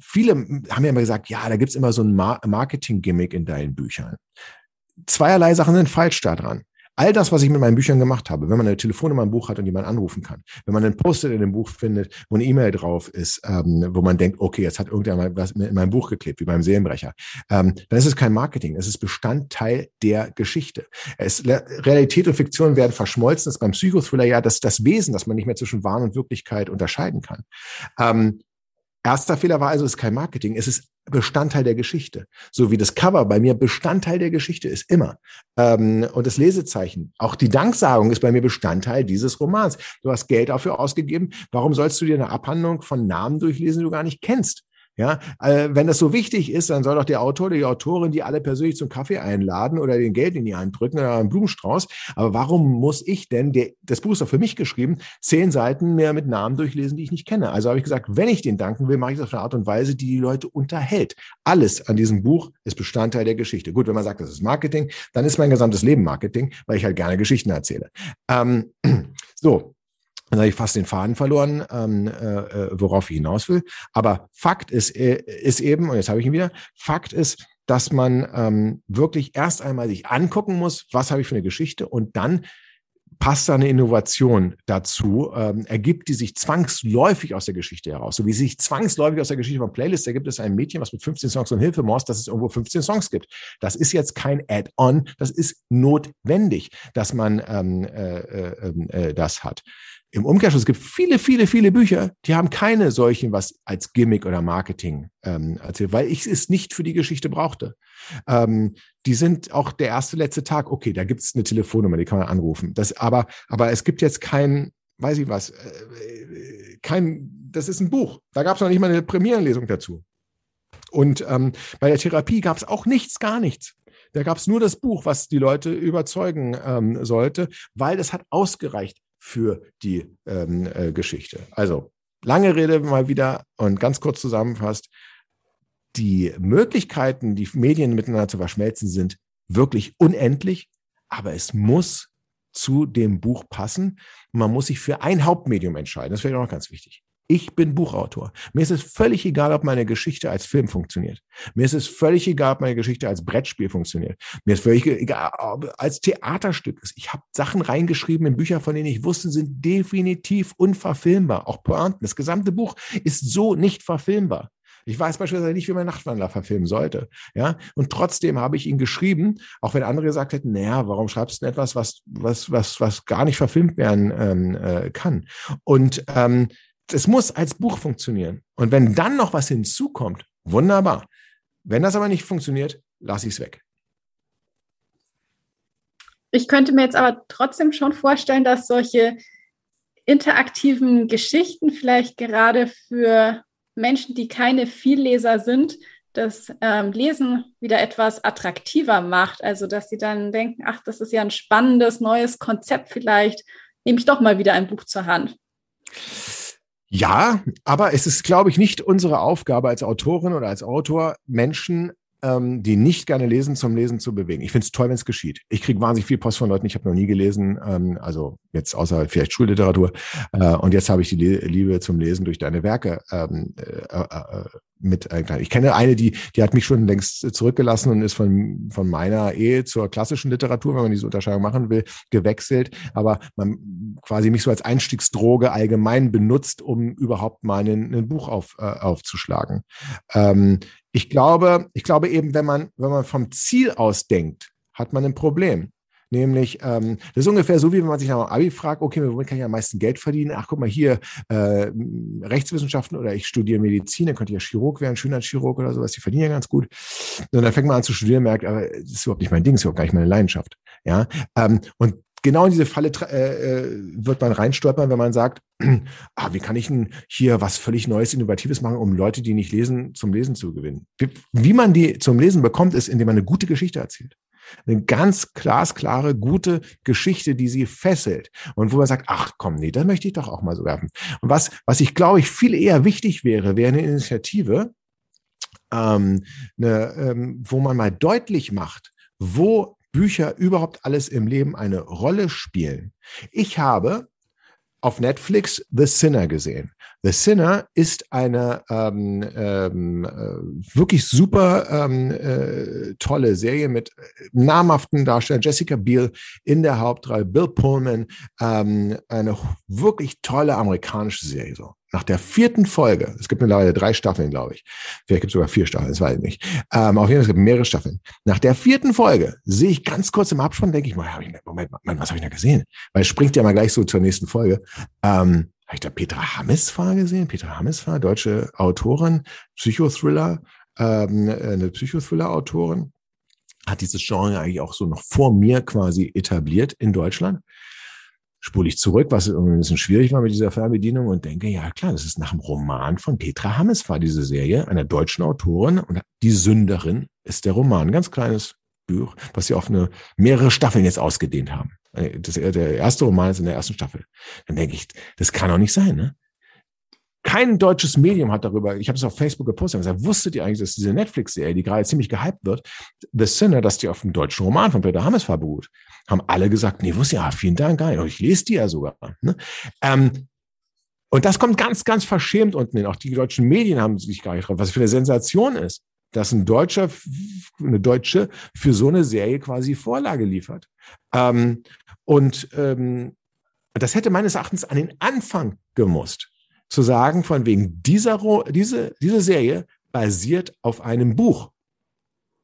viele haben ja immer gesagt, ja, da gibt's immer so ein Mar Marketing-Gimmick in deinen Büchern zweierlei Sachen sind falsch daran. All das, was ich mit meinen Büchern gemacht habe, wenn man eine Telefonnummer im Buch hat und jemand anrufen kann, wenn man einen Post-it in dem Buch findet, wo eine E-Mail drauf ist, ähm, wo man denkt, okay, jetzt hat irgendjemand was in meinem Buch geklebt, wie beim Seelenbrecher, ähm, dann ist es kein Marketing, es ist Bestandteil der Geschichte. Es, Realität und Fiktion werden verschmolzen, das ist beim Psychothriller ja das, das Wesen, dass man nicht mehr zwischen Wahn und Wirklichkeit unterscheiden kann. Ähm, Erster Fehler war also, es ist kein Marketing, es ist Bestandteil der Geschichte. So wie das Cover bei mir Bestandteil der Geschichte ist, immer. Ähm, und das Lesezeichen, auch die Danksagung ist bei mir Bestandteil dieses Romans. Du hast Geld dafür ausgegeben. Warum sollst du dir eine Abhandlung von Namen durchlesen, die du gar nicht kennst? Ja, äh, wenn das so wichtig ist, dann soll doch der Autor, die Autorin die alle persönlich zum Kaffee einladen oder den Geld in die Hand drücken oder einen Blumenstrauß. Aber warum muss ich denn, der, das Buch ist doch für mich geschrieben, zehn Seiten mehr mit Namen durchlesen, die ich nicht kenne? Also habe ich gesagt, wenn ich den danken will, mache ich das auf eine Art und Weise, die die Leute unterhält. Alles an diesem Buch ist Bestandteil der Geschichte. Gut, wenn man sagt, das ist Marketing, dann ist mein gesamtes Leben Marketing, weil ich halt gerne Geschichten erzähle. Ähm, so, dann habe ich fast den Faden verloren, ähm, äh, äh, worauf ich hinaus will. Aber Fakt ist, äh, ist eben, und jetzt habe ich ihn wieder, Fakt ist, dass man ähm, wirklich erst einmal sich angucken muss, was habe ich für eine Geschichte und dann passt da eine Innovation dazu, ähm, ergibt die sich zwangsläufig aus der Geschichte heraus. So wie sich zwangsläufig aus der Geschichte von Playlist ergibt es ein Mädchen, was mit 15 Songs und Hilfe morst, dass es irgendwo 15 Songs gibt. Das ist jetzt kein Add-on, das ist notwendig, dass man ähm, äh, äh, ähm, äh, das hat. Im Umkehrschluss gibt viele, viele, viele Bücher, die haben keine solchen was als Gimmick oder Marketing ähm, erzählt, weil ich es nicht für die Geschichte brauchte. Ähm, die sind auch der erste, letzte Tag, okay, da gibt es eine Telefonnummer, die kann man anrufen. Das, aber, aber es gibt jetzt kein, weiß ich was, äh, kein, das ist ein Buch. Da gab es noch nicht mal eine Premierenlesung dazu. Und ähm, bei der Therapie gab es auch nichts, gar nichts. Da gab es nur das Buch, was die Leute überzeugen ähm, sollte, weil das hat ausgereicht für die ähm, äh, Geschichte. Also lange Rede mal wieder und ganz kurz zusammenfasst. Die Möglichkeiten, die Medien miteinander zu verschmelzen, sind wirklich unendlich, aber es muss zu dem Buch passen. Man muss sich für ein Hauptmedium entscheiden. Das wäre auch ganz wichtig. Ich bin Buchautor. Mir ist es völlig egal, ob meine Geschichte als Film funktioniert. Mir ist es völlig egal, ob meine Geschichte als Brettspiel funktioniert. Mir ist völlig egal, ob als Theaterstück ist. Ich habe Sachen reingeschrieben in Bücher, von denen ich wusste, sind definitiv unverfilmbar. Auch Pointen. Das gesamte Buch ist so nicht verfilmbar. Ich weiß beispielsweise nicht, wie man Nachtwandler verfilmen sollte. Ja, und trotzdem habe ich ihn geschrieben, auch wenn andere gesagt hätten, naja, warum schreibst du denn etwas, was, was, was, was gar nicht verfilmt werden ähm, äh, kann? Und ähm, es muss als Buch funktionieren. Und wenn dann noch was hinzukommt, wunderbar. Wenn das aber nicht funktioniert, lasse ich es weg. Ich könnte mir jetzt aber trotzdem schon vorstellen, dass solche interaktiven Geschichten vielleicht gerade für Menschen, die keine Vielleser sind, das ähm, Lesen wieder etwas attraktiver macht. Also, dass sie dann denken, ach, das ist ja ein spannendes neues Konzept, vielleicht nehme ich doch mal wieder ein Buch zur Hand. Ja, aber es ist, glaube ich, nicht unsere Aufgabe als Autorin oder als Autor, Menschen ähm, die nicht gerne lesen, zum Lesen zu bewegen. Ich finde es toll, wenn es geschieht. Ich kriege wahnsinnig viel Post von Leuten, ich habe noch nie gelesen, ähm, also jetzt außer vielleicht Schulliteratur. Äh, und jetzt habe ich die Liebe zum Lesen durch deine Werke ähm, äh, äh, mit äh, Ich kenne eine, die, die hat mich schon längst zurückgelassen und ist von, von meiner Ehe zur klassischen Literatur, wenn man diese Unterscheidung machen will, gewechselt. Aber man quasi mich so als Einstiegsdroge allgemein benutzt, um überhaupt mal ein, ein Buch auf, äh, aufzuschlagen. Ähm, ich glaube, ich glaube eben, wenn man, wenn man vom Ziel aus denkt, hat man ein Problem. Nämlich, ähm, das ist ungefähr so, wie wenn man sich nach dem Abi fragt, okay, womit kann ich am meisten Geld verdienen? Ach, guck mal hier, äh, Rechtswissenschaften oder ich studiere Medizin, dann könnte ich ja Chirurg werden, Schönheitschirurg oder sowas, die verdienen ja ganz gut. Und dann fängt man an zu studieren, merkt, aber das ist überhaupt nicht mein Ding, das ist überhaupt gar nicht meine Leidenschaft. Ja, ähm, und genau in diese Falle äh, äh, wird man reinstolpern, wenn man sagt, ah, wie kann ich denn hier was völlig Neues, Innovatives machen, um Leute, die nicht lesen, zum Lesen zu gewinnen? Wie, man die zum Lesen bekommt, ist, indem man eine gute Geschichte erzählt. Eine ganz glasklare, gute Geschichte, die sie fesselt. Und wo man sagt, ach komm, nee, da möchte ich doch auch mal so werfen. Und was, was ich glaube, ich viel eher wichtig wäre, wäre eine Initiative, ähm, eine, ähm, wo man mal deutlich macht, wo Bücher überhaupt alles im Leben eine Rolle spielen. Ich habe auf Netflix The Sinner gesehen. The Sinner ist eine ähm, ähm, äh, wirklich super ähm, äh, tolle Serie mit äh, namhaften Darstellern. Jessica Biel in der Hauptrolle, Bill Pullman, ähm, eine wirklich tolle amerikanische Serie. So. Nach der vierten Folge, es gibt mittlerweile drei Staffeln, glaube ich. Vielleicht gibt es sogar vier Staffeln, das weiß ich nicht. Ähm, auf jeden Fall, es gibt mehrere Staffeln. Nach der vierten Folge sehe ich ganz kurz im Abspann, denke ich mal, Moment, Moment, was habe ich da gesehen? Weil es springt ja mal gleich so zur nächsten Folge. Ähm, habe ich da Petra Hamesfahr gesehen? Petra Hamesfahr, deutsche Autorin, Psychothriller, ähm, eine Psychothriller-Autorin, hat dieses Genre eigentlich auch so noch vor mir quasi etabliert in Deutschland spule ich zurück, was irgendwie ein bisschen schwierig war mit dieser Fernbedienung und denke, ja klar, das ist nach dem Roman von Petra Hammes war diese Serie, einer deutschen Autorin und die Sünderin ist der Roman, ganz kleines Buch, was sie auf eine mehrere Staffeln jetzt ausgedehnt haben. Äh, das, der erste Roman ist in der ersten Staffel. Dann denke ich, das kann doch nicht sein, ne? Kein deutsches Medium hat darüber, ich habe es auf Facebook gepostet, gesagt, wusstet ihr eigentlich, dass diese Netflix-Serie, die gerade ziemlich gehypt wird, The Sinner, dass die auf dem deutschen Roman von Peter Hammes beruht? Haben alle gesagt, nee, wusste ja, vielen Dank, geil. Und ich lese die ja sogar. Ne? Ähm, und das kommt ganz, ganz verschämt unten hin. Auch die deutschen Medien haben sich gar nicht drauf, was für eine Sensation ist, dass ein Deutscher, eine Deutsche für so eine Serie quasi Vorlage liefert. Ähm, und ähm, das hätte meines Erachtens an den Anfang gemusst zu sagen, von wegen dieser, diese, diese Serie basiert auf einem Buch.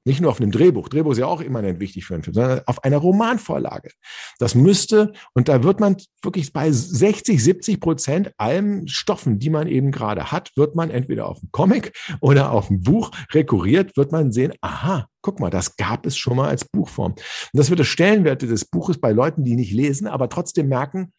Nicht nur auf einem Drehbuch. Drehbuch ist ja auch immanent wichtig für einen Film, sondern auf einer Romanvorlage. Das müsste, und da wird man wirklich bei 60, 70 Prozent allen Stoffen, die man eben gerade hat, wird man entweder auf dem Comic oder auf dem Buch rekurriert, wird man sehen, aha, guck mal, das gab es schon mal als Buchform. Und das wird das Stellenwerte des Buches bei Leuten, die nicht lesen, aber trotzdem merken,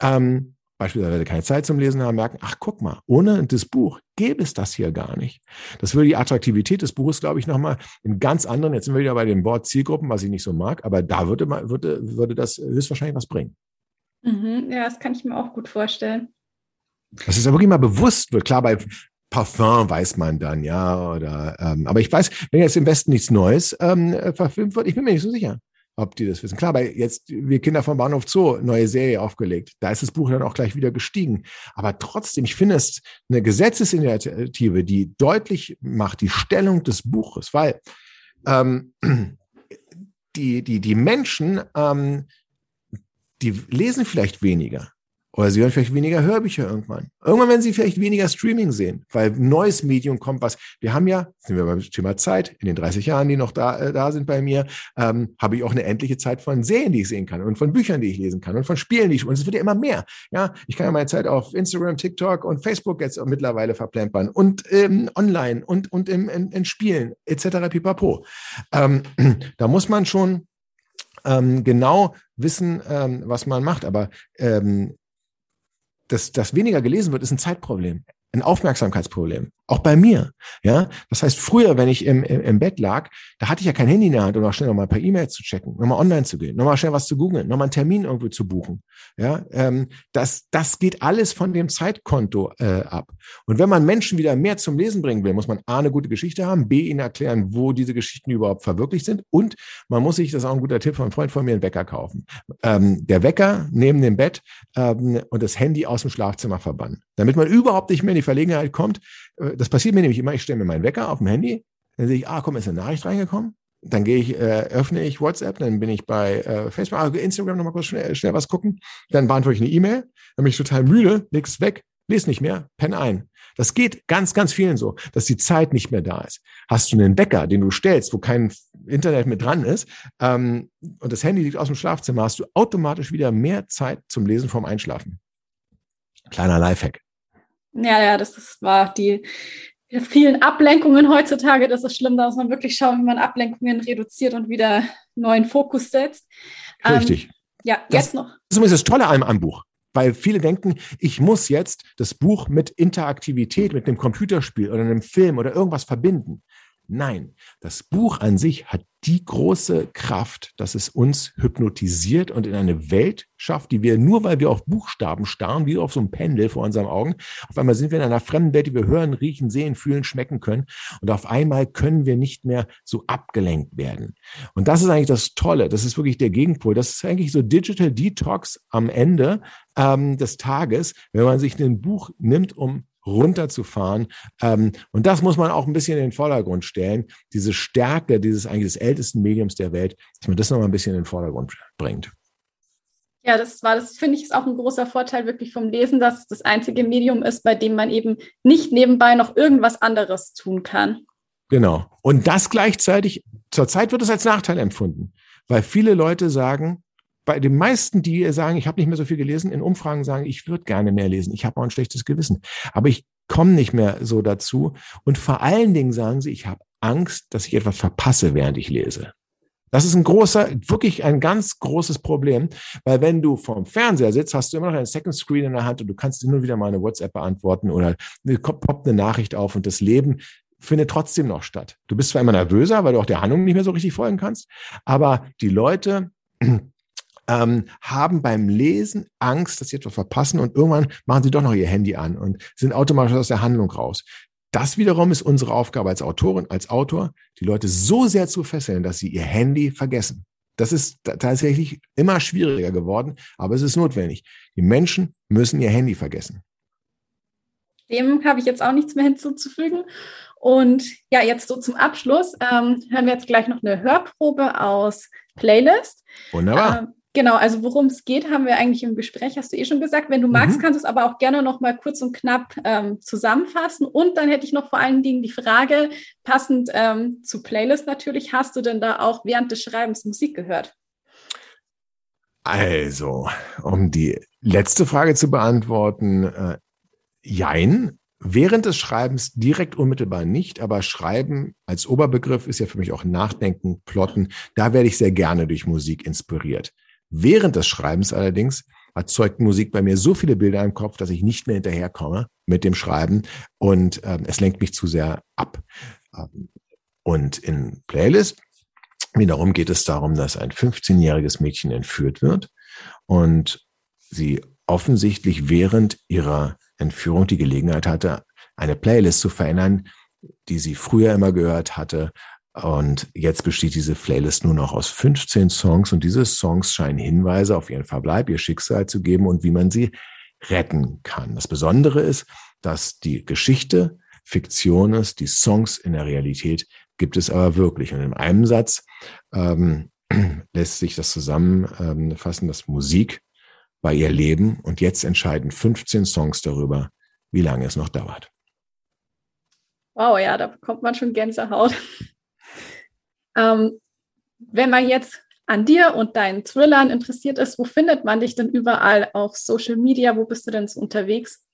ähm, beispielsweise keine Zeit zum Lesen haben, merken, ach guck mal, ohne das Buch gäbe es das hier gar nicht. Das würde die Attraktivität des Buches, glaube ich, nochmal in ganz anderen, jetzt sind wir wieder bei dem Wort Zielgruppen, was ich nicht so mag, aber da würde, man, würde, würde das höchstwahrscheinlich was bringen. Mhm, ja, das kann ich mir auch gut vorstellen. Dass es ja wirklich mal bewusst wird. Klar, bei Parfum weiß man dann, ja, oder, ähm, aber ich weiß, wenn jetzt im Westen nichts Neues ähm, verfilmt wird, ich bin mir nicht so sicher ob die das wissen. Klar, aber jetzt wir Kinder vom Bahnhof Zoo, neue Serie aufgelegt. Da ist das Buch dann auch gleich wieder gestiegen. Aber trotzdem, ich finde es eine Gesetzesinitiative, die deutlich macht die Stellung des Buches, weil ähm, die, die, die Menschen, ähm, die lesen vielleicht weniger. Oder sie hören vielleicht weniger Hörbücher irgendwann. Irgendwann werden sie vielleicht weniger Streaming sehen, weil neues Medium kommt, was wir haben ja, sind wir beim Thema Zeit, in den 30 Jahren, die noch da, äh, da sind bei mir, ähm, habe ich auch eine endliche Zeit von Serien, die ich sehen kann und von Büchern, die ich lesen kann und von Spielen, die ich, und es wird ja immer mehr. Ja, ich kann ja meine Zeit auf Instagram, TikTok und Facebook jetzt mittlerweile verplempern und ähm, online und, und im, in, in Spielen etc. pipapo. Ähm, da muss man schon ähm, genau wissen, ähm, was man macht. Aber ähm, dass das weniger gelesen wird, ist ein Zeitproblem ein Aufmerksamkeitsproblem. Auch bei mir. Ja, das heißt, früher, wenn ich im, im, im Bett lag, da hatte ich ja kein Handy in der Hand, um auch schnell nochmal per E-Mail zu checken, nochmal online zu gehen, nochmal schnell was zu googeln, nochmal einen Termin irgendwo zu buchen. Ja, ähm, das, das geht alles von dem Zeitkonto äh, ab. Und wenn man Menschen wieder mehr zum Lesen bringen will, muss man A, eine gute Geschichte haben, B, ihnen erklären, wo diese Geschichten überhaupt verwirklicht sind und man muss sich, das ist auch ein guter Tipp von einem Freund von mir, einen Wecker kaufen. Ähm, der Wecker neben dem Bett ähm, und das Handy aus dem Schlafzimmer verbannen, damit man überhaupt nicht mehr die Verlegenheit kommt. Äh, das passiert mir nämlich immer, ich stelle mir meinen Wecker auf dem Handy, dann sehe ich, ah, komm, ist eine Nachricht reingekommen. Dann gehe ich, äh, öffne ich WhatsApp, dann bin ich bei äh, Facebook, ah, Instagram nochmal kurz schnell, schnell was gucken. Dann beantworte ich eine E-Mail, dann bin ich total müde, nichts weg, lese nicht mehr, penne ein. Das geht ganz, ganz vielen so, dass die Zeit nicht mehr da ist. Hast du einen Wecker, den du stellst, wo kein Internet mit dran ist, ähm, und das Handy liegt aus dem Schlafzimmer, hast du automatisch wieder mehr Zeit zum Lesen vorm Einschlafen. Kleiner Lifehack. Ja, ja, das ist, war die, vielen Ablenkungen heutzutage. Das ist schlimm, da muss man wirklich schauen, wie man Ablenkungen reduziert und wieder neuen Fokus setzt. Ähm, Richtig. Ähm, ja, das, jetzt noch. Das ist übrigens das Tolle an einem Buch. Weil viele denken, ich muss jetzt das Buch mit Interaktivität, mit einem Computerspiel oder einem Film oder irgendwas verbinden. Nein, das Buch an sich hat die große Kraft, dass es uns hypnotisiert und in eine Welt schafft, die wir nur, weil wir auf Buchstaben starren, wie auf so einem Pendel vor unseren Augen, auf einmal sind wir in einer fremden Welt, die wir hören, riechen, sehen, fühlen, schmecken können. Und auf einmal können wir nicht mehr so abgelenkt werden. Und das ist eigentlich das Tolle. Das ist wirklich der Gegenpol. Das ist eigentlich so Digital Detox am Ende ähm, des Tages, wenn man sich ein Buch nimmt, um runterzufahren. Ähm, und das muss man auch ein bisschen in den Vordergrund stellen. Diese Stärke dieses eigentlich des ältesten Mediums der Welt, dass man das nochmal ein bisschen in den Vordergrund bringt. Ja, das war, das finde ich, ist auch ein großer Vorteil wirklich vom Lesen, dass es das einzige Medium ist, bei dem man eben nicht nebenbei noch irgendwas anderes tun kann. Genau. Und das gleichzeitig, zurzeit wird es als Nachteil empfunden, weil viele Leute sagen, bei den meisten, die sagen, ich habe nicht mehr so viel gelesen, in Umfragen sagen, ich würde gerne mehr lesen, ich habe auch ein schlechtes Gewissen, aber ich komme nicht mehr so dazu. Und vor allen Dingen sagen sie, ich habe Angst, dass ich etwas verpasse, während ich lese. Das ist ein großer, wirklich ein ganz großes Problem, weil wenn du vorm Fernseher sitzt, hast du immer noch einen Second Screen in der Hand und du kannst nur wieder mal eine WhatsApp beantworten oder poppt eine Nachricht auf und das Leben findet trotzdem noch statt. Du bist zwar immer nervöser, weil du auch der Handlung nicht mehr so richtig folgen kannst, aber die Leute ähm, haben beim Lesen Angst, dass sie etwas verpassen und irgendwann machen sie doch noch ihr Handy an und sind automatisch aus der Handlung raus. Das wiederum ist unsere Aufgabe als Autorin, als Autor, die Leute so sehr zu fesseln, dass sie ihr Handy vergessen. Das ist tatsächlich immer schwieriger geworden, aber es ist notwendig. Die Menschen müssen ihr Handy vergessen. Dem habe ich jetzt auch nichts mehr hinzuzufügen. Und ja, jetzt so zum Abschluss ähm, hören wir jetzt gleich noch eine Hörprobe aus Playlist. Wunderbar. Ähm, Genau, also worum es geht, haben wir eigentlich im Gespräch, hast du eh schon gesagt. Wenn du magst, mhm. kannst du es aber auch gerne noch mal kurz und knapp ähm, zusammenfassen. Und dann hätte ich noch vor allen Dingen die Frage, passend ähm, zu Playlist natürlich, hast du denn da auch während des Schreibens Musik gehört? Also, um die letzte Frage zu beantworten, äh, jein. Während des Schreibens direkt unmittelbar nicht, aber Schreiben als Oberbegriff ist ja für mich auch Nachdenken, Plotten. Da werde ich sehr gerne durch Musik inspiriert. Während des Schreibens allerdings erzeugt Musik bei mir so viele Bilder im Kopf, dass ich nicht mehr hinterherkomme mit dem Schreiben und ähm, es lenkt mich zu sehr ab. Ähm, und in Playlist wiederum geht es darum, dass ein 15-jähriges Mädchen entführt wird und sie offensichtlich während ihrer Entführung die Gelegenheit hatte, eine Playlist zu verändern, die sie früher immer gehört hatte Und jetzt besteht diese Playlist nur noch aus 15 Songs und diese Songs scheinen Hinweise auf ihren Verbleib, ihr Schicksal zu geben und wie man sie retten kann. Das Besondere ist, dass die Geschichte Fiktion ist, die Songs in der Realität gibt es aber wirklich. Und in einem Satz ähm, lässt sich das zusammenfassen, dass Musik bei ihr Leben und jetzt entscheiden 15 Songs darüber, wie lange es noch dauert. Wow, ja, da bekommt man schon Gänsehaut. ähm, wenn man jetzt an dir und deinen Thrillern interessiert ist, wo findet man dich denn überall auf Social Media? Wo bist du denn so unterwegs?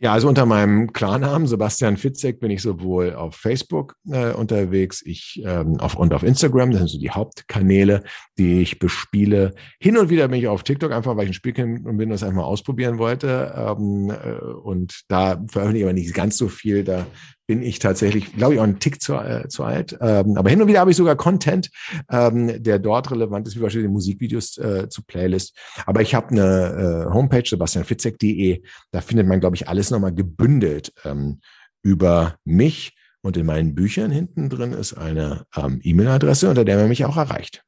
Ja, also unter meinem Klarnamen Sebastian Fitzek bin ich sowohl auf Facebook äh, unterwegs, ich ähm, auf und auf Instagram, das sind so die Hauptkanäle, die ich bespiele. Hin und wieder bin ich auf TikTok, einfach weil ich ein Spielkind bin das einfach mal ausprobieren wollte. Ähm, äh, und da veröffentliche ich aber nicht ganz so viel. Da bin ich tatsächlich, glaube ich, auch einen Tick zu, äh, zu alt. Ähm, aber hin und wieder habe ich sogar Content, ähm, der dort relevant ist, wie beispielsweise Musikvideos äh, zu Playlist. Aber ich habe eine äh, Homepage, sebastianfitzek.de. Da findet man, glaube ich, alles nochmal gebündelt ähm, über mich. Und in meinen Büchern hinten drin ist eine ähm, E-Mail-Adresse, unter der man mich auch erreicht.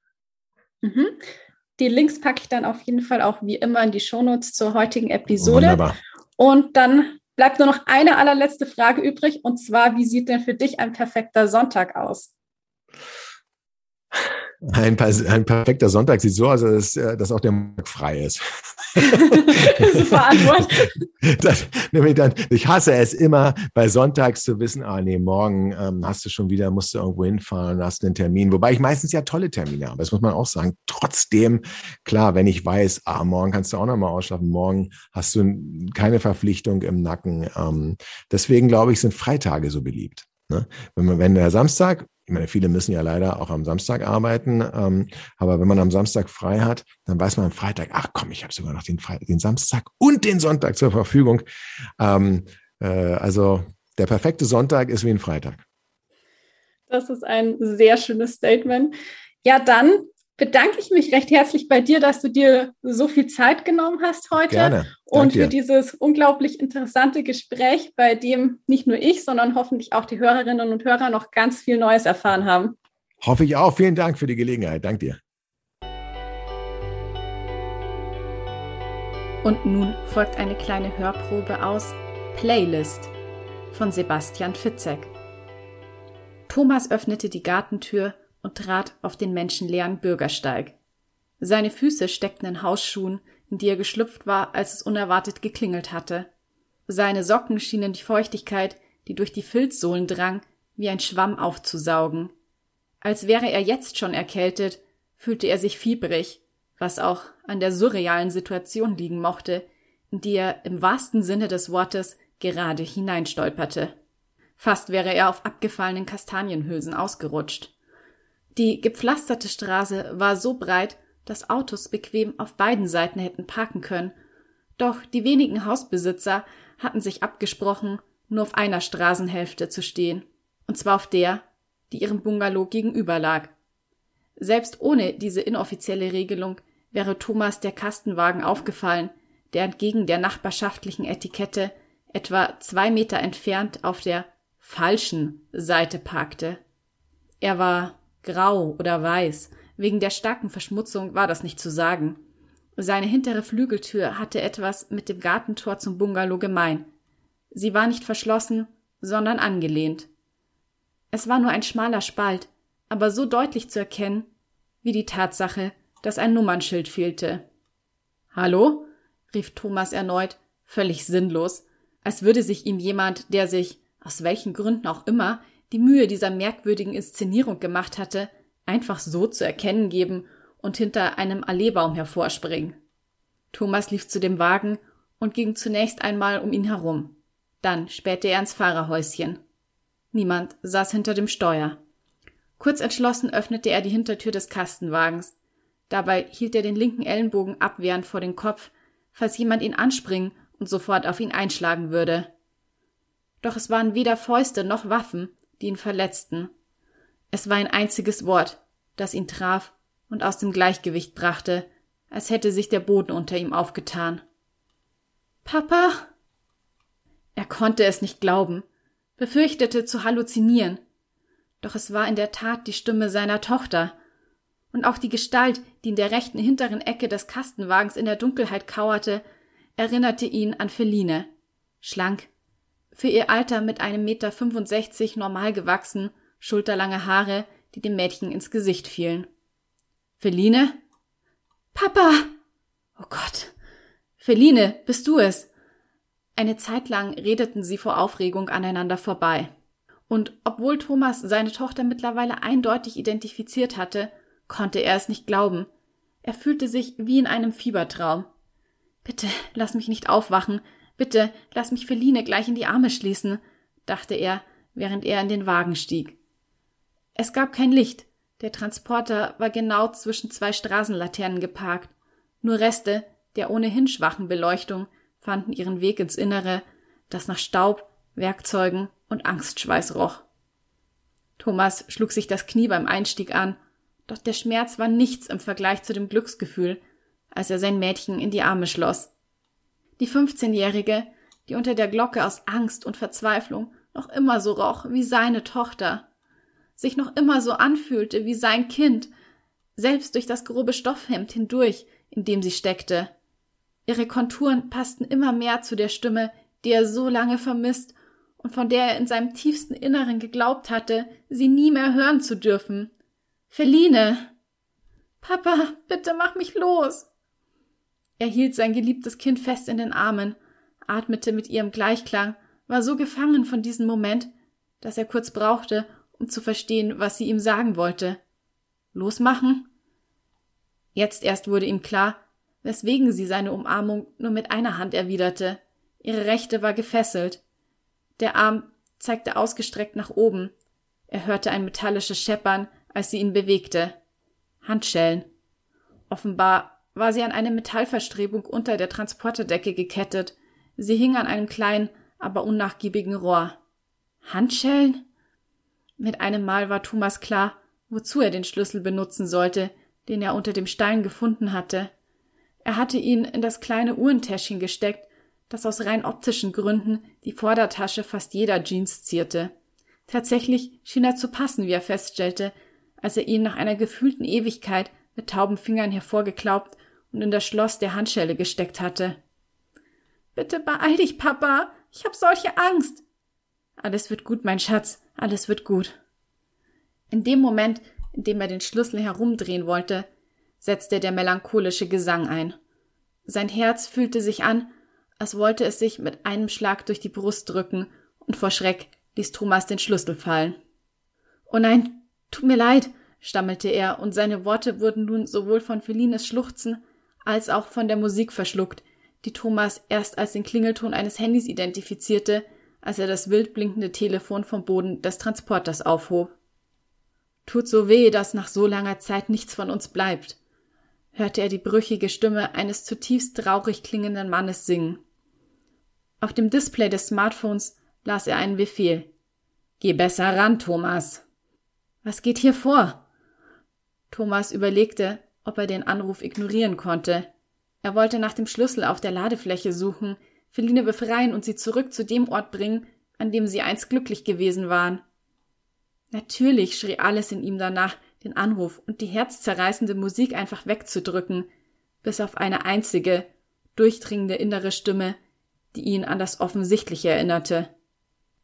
Mhm. Die Links packe ich dann auf jeden Fall auch wie immer in die Shownotes zur heutigen Episode. Wunderbar. Und dann bleibt nur noch eine allerletzte Frage übrig, und zwar, wie sieht denn für dich ein perfekter Sonntag aus? Ein, ein, perfekter Sonntag sieht so aus, dass, äh, dass auch der Markt frei ist. Super Antwort. Das, nämlich dann, ich hasse es immer, bei Sonntags zu wissen, ah nee, morgen ähm, hast du schon wieder, musst du irgendwo hinfahren, hast einen Termin. Wobei ich meistens ja tolle Termine habe, das muss man auch sagen. Trotzdem, klar, wenn ich weiß, ah, morgen kannst du auch nochmal ausschlafen, morgen hast du keine Verpflichtung im Nacken. Ähm, deswegen glaube ich, sind Freitage so beliebt. Ne? Wenn man, wenn der Samstag ich meine, viele müssen ja leider auch am Samstag arbeiten, ähm, aber wenn man am Samstag frei hat, dann weiß man am Freitag, ach komm, ich habe sogar noch den, den Samstag und den Sonntag zur Verfügung. Ähm, äh, also der perfekte Sonntag ist wie ein Freitag. Das ist ein sehr schönes Statement. Ja, dann bedanke ich mich recht herzlich bei dir, dass du dir so viel Zeit genommen hast heute Gerne. und für dieses unglaublich interessante Gespräch, bei dem nicht nur ich, sondern hoffentlich auch die Hörerinnen und Hörer noch ganz viel Neues erfahren haben. Hoffe ich auch. Vielen Dank für die Gelegenheit. Dank dir. Und nun folgt eine kleine Hörprobe aus Playlist von Sebastian Fitzek. Thomas öffnete die Gartentür und trat auf den menschenleeren Bürgersteig. Seine Füße steckten in Hausschuhen, in die er geschlüpft war, als es unerwartet geklingelt hatte. Seine Socken schienen die Feuchtigkeit, die durch die Filzsohlen drang, wie ein Schwamm aufzusaugen. Als wäre er jetzt schon erkältet, fühlte er sich fiebrig, was auch an der surrealen Situation liegen mochte, in die er im wahrsten Sinne des Wortes gerade hineinstolperte. Fast wäre er auf abgefallenen Kastanienhülsen ausgerutscht. Die gepflasterte Straße war so breit, dass Autos bequem auf beiden Seiten hätten parken können. Doch die wenigen Hausbesitzer hatten sich abgesprochen, nur auf einer Straßenhälfte zu stehen, und zwar auf der, die ihrem Bungalow gegenüber lag. Selbst ohne diese inoffizielle Regelung wäre Thomas der Kastenwagen aufgefallen, der entgegen der nachbarschaftlichen Etikette etwa zwei Meter entfernt auf der falschen Seite parkte. Er war grau oder weiß. Wegen der starken Verschmutzung war das nicht zu sagen. Seine hintere Flügeltür hatte etwas mit dem Gartentor zum Bungalow gemein. Sie war nicht verschlossen, sondern angelehnt. Es war nur ein schmaler Spalt, aber so deutlich zu erkennen, wie die Tatsache, dass ein Nummernschild fehlte. Hallo? rief Thomas erneut, völlig sinnlos, als würde sich ihm jemand, der sich, aus welchen Gründen auch immer, die Mühe dieser merkwürdigen Inszenierung gemacht hatte, einfach so zu erkennen geben und hinter einem Alleebaum hervorspringen. Thomas lief zu dem Wagen und ging zunächst einmal um ihn herum. Dann spähte er ins Fahrerhäuschen. Niemand saß hinter dem Steuer. Kurz entschlossen öffnete er die Hintertür des Kastenwagens. Dabei hielt er den linken Ellenbogen abwehrend vor den Kopf, falls jemand ihn anspringen und sofort auf ihn einschlagen würde. Doch es waren weder Fäuste noch Waffen, die ihn verletzten. Es war ein einziges Wort, das ihn traf und aus dem Gleichgewicht brachte, als hätte sich der Boden unter ihm aufgetan. Papa? Er konnte es nicht glauben, befürchtete zu halluzinieren. Doch es war in der Tat die Stimme seiner Tochter. Und auch die Gestalt, die in der rechten hinteren Ecke des Kastenwagens in der Dunkelheit kauerte, erinnerte ihn an Feline. Schlank, für ihr Alter mit einem Meter 65 normal gewachsen, schulterlange Haare, die dem Mädchen ins Gesicht fielen. Feline? Papa! Oh Gott. Feline, bist du es? Eine Zeit lang redeten sie vor Aufregung aneinander vorbei. Und obwohl Thomas seine Tochter mittlerweile eindeutig identifiziert hatte, konnte er es nicht glauben. Er fühlte sich wie in einem Fiebertraum. Bitte lass mich nicht aufwachen, bitte lass mich Feline gleich in die Arme schließen, dachte er, während er in den Wagen stieg. Es gab kein Licht, der Transporter war genau zwischen zwei Straßenlaternen geparkt. Nur Reste der ohnehin schwachen Beleuchtung fanden ihren Weg ins Innere, das nach Staub, Werkzeugen und Angstschweiß roch. Thomas schlug sich das Knie beim Einstieg an, doch der Schmerz war nichts im Vergleich zu dem Glücksgefühl, als er sein Mädchen in die Arme schloss. Die 15-Jährige, die unter der Glocke aus Angst und Verzweiflung noch immer so roch wie seine Tochter, sich noch immer so anfühlte wie sein Kind, selbst durch das grobe Stoffhemd hindurch, in dem sie steckte. Ihre Konturen passten immer mehr zu der Stimme, die er so lange vermisst und von der er in seinem tiefsten Inneren geglaubt hatte, sie nie mehr hören zu dürfen. Feline. Papa, bitte mach mich los. Er hielt sein geliebtes Kind fest in den Armen, atmete mit ihrem Gleichklang, war so gefangen von diesem Moment, dass er kurz brauchte, um zu verstehen, was sie ihm sagen wollte. Losmachen? Jetzt erst wurde ihm klar, weswegen sie seine Umarmung nur mit einer Hand erwiderte. Ihre rechte war gefesselt. Der Arm zeigte ausgestreckt nach oben. Er hörte ein metallisches Scheppern, als sie ihn bewegte. Handschellen. Offenbar war sie an eine Metallverstrebung unter der Transporterdecke gekettet. Sie hing an einem kleinen, aber unnachgiebigen Rohr. Handschellen? Mit einem Mal war Thomas klar, wozu er den Schlüssel benutzen sollte, den er unter dem Stein gefunden hatte. Er hatte ihn in das kleine Uhrentäschchen gesteckt, das aus rein optischen Gründen die Vordertasche fast jeder Jeans zierte. Tatsächlich schien er zu passen, wie er feststellte, als er ihn nach einer gefühlten Ewigkeit mit tauben Fingern hervorgeklaubt und in das Schloss der Handschelle gesteckt hatte. Bitte beeil dich, Papa. Ich hab solche Angst. Alles wird gut, mein Schatz. Alles wird gut. In dem Moment, in dem er den Schlüssel herumdrehen wollte, setzte der melancholische Gesang ein. Sein Herz fühlte sich an, als wollte es sich mit einem Schlag durch die Brust drücken, und vor Schreck ließ Thomas den Schlüssel fallen. Oh nein, tut mir leid, stammelte er, und seine Worte wurden nun sowohl von Felines Schluchzen als auch von der Musik verschluckt, die Thomas erst als den Klingelton eines Handys identifizierte, als er das wild blinkende Telefon vom Boden des Transporters aufhob. Tut so weh, dass nach so langer Zeit nichts von uns bleibt hörte er die brüchige Stimme eines zutiefst traurig klingenden Mannes singen. Auf dem Display des Smartphones las er einen Befehl. Geh besser ran, Thomas. Was geht hier vor? Thomas überlegte, ob er den Anruf ignorieren konnte. Er wollte nach dem Schlüssel auf der Ladefläche suchen, Feline befreien und sie zurück zu dem Ort bringen, an dem sie einst glücklich gewesen waren. Natürlich schrie alles in ihm danach, den Anruf und die herzzerreißende Musik einfach wegzudrücken, bis auf eine einzige, durchdringende innere Stimme, die ihn an das Offensichtliche erinnerte.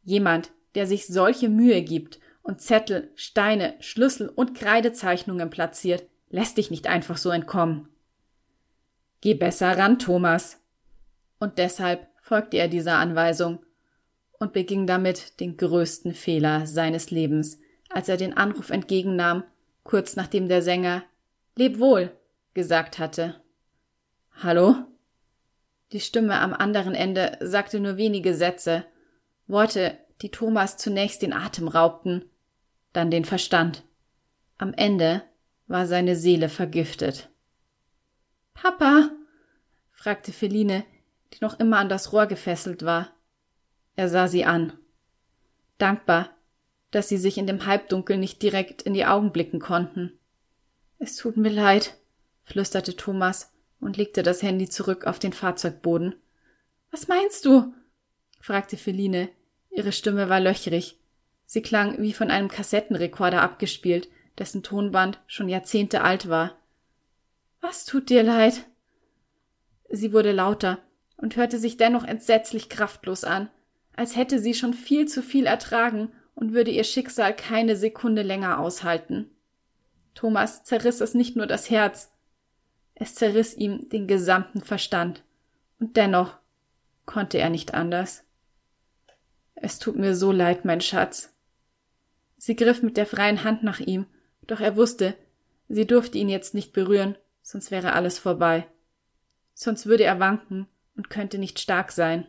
Jemand, der sich solche Mühe gibt und Zettel, Steine, Schlüssel und Kreidezeichnungen platziert, lässt dich nicht einfach so entkommen. Geh besser ran, Thomas. Und deshalb folgte er dieser Anweisung und beging damit den größten Fehler seines Lebens, als er den Anruf entgegennahm kurz nachdem der Sänger Leb wohl gesagt hatte. Hallo? Die Stimme am anderen Ende sagte nur wenige Sätze, Worte, die Thomas zunächst den Atem raubten, dann den Verstand. Am Ende war seine Seele vergiftet. Papa? fragte Feline, die noch immer an das Rohr gefesselt war. Er sah sie an. Dankbar, dass sie sich in dem Halbdunkel nicht direkt in die Augen blicken konnten. Es tut mir leid, flüsterte Thomas und legte das Handy zurück auf den Fahrzeugboden. Was meinst du? fragte Feline. Ihre Stimme war löchrig. Sie klang wie von einem Kassettenrekorder abgespielt, dessen Tonband schon Jahrzehnte alt war. Was tut dir leid? Sie wurde lauter und hörte sich dennoch entsetzlich kraftlos an, als hätte sie schon viel zu viel ertragen und würde ihr Schicksal keine Sekunde länger aushalten. Thomas zerriss es nicht nur das Herz, es zerriss ihm den gesamten Verstand, und dennoch konnte er nicht anders. Es tut mir so leid, mein Schatz. Sie griff mit der freien Hand nach ihm, doch er wusste, sie durfte ihn jetzt nicht berühren, sonst wäre alles vorbei. Sonst würde er wanken und könnte nicht stark sein.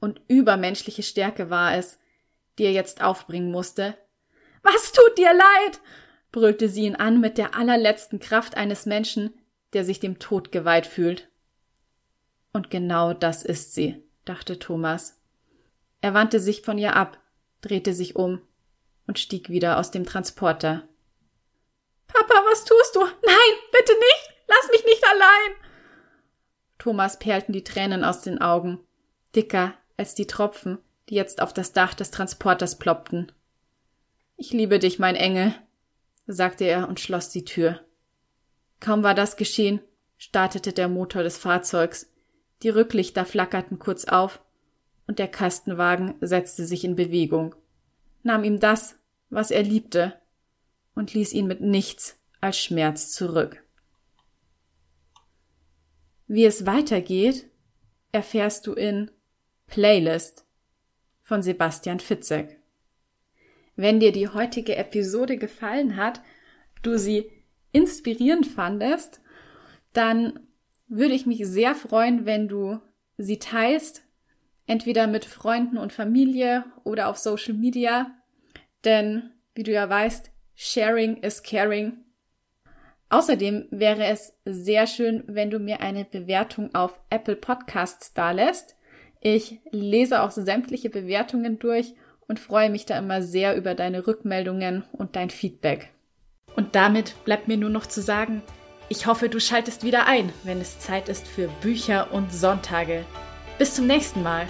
Und übermenschliche Stärke war es, die er jetzt aufbringen musste. Was tut dir leid? brüllte sie ihn an mit der allerletzten Kraft eines Menschen, der sich dem Tod geweiht fühlt. Und genau das ist sie, dachte Thomas. Er wandte sich von ihr ab, drehte sich um und stieg wieder aus dem Transporter. Papa, was tust du? Nein, bitte nicht! Lass mich nicht allein! Thomas perlten die Tränen aus den Augen, dicker als die Tropfen, die jetzt auf das Dach des Transporters ploppten. Ich liebe dich, mein Engel, sagte er und schloss die Tür. Kaum war das geschehen, startete der Motor des Fahrzeugs, die Rücklichter flackerten kurz auf, und der Kastenwagen setzte sich in Bewegung, nahm ihm das, was er liebte, und ließ ihn mit nichts als Schmerz zurück. Wie es weitergeht, erfährst du in Playlist von Sebastian Fitzek. Wenn dir die heutige Episode gefallen hat, du sie inspirierend fandest, dann würde ich mich sehr freuen, wenn du sie teilst, entweder mit Freunden und Familie oder auf Social Media, denn wie du ja weißt, sharing is caring. Außerdem wäre es sehr schön, wenn du mir eine Bewertung auf Apple Podcasts dalässt. Ich lese auch sämtliche Bewertungen durch und freue mich da immer sehr über deine Rückmeldungen und dein Feedback. Und damit bleibt mir nur noch zu sagen, ich hoffe, du schaltest wieder ein, wenn es Zeit ist für Bücher und Sonntage. Bis zum nächsten Mal.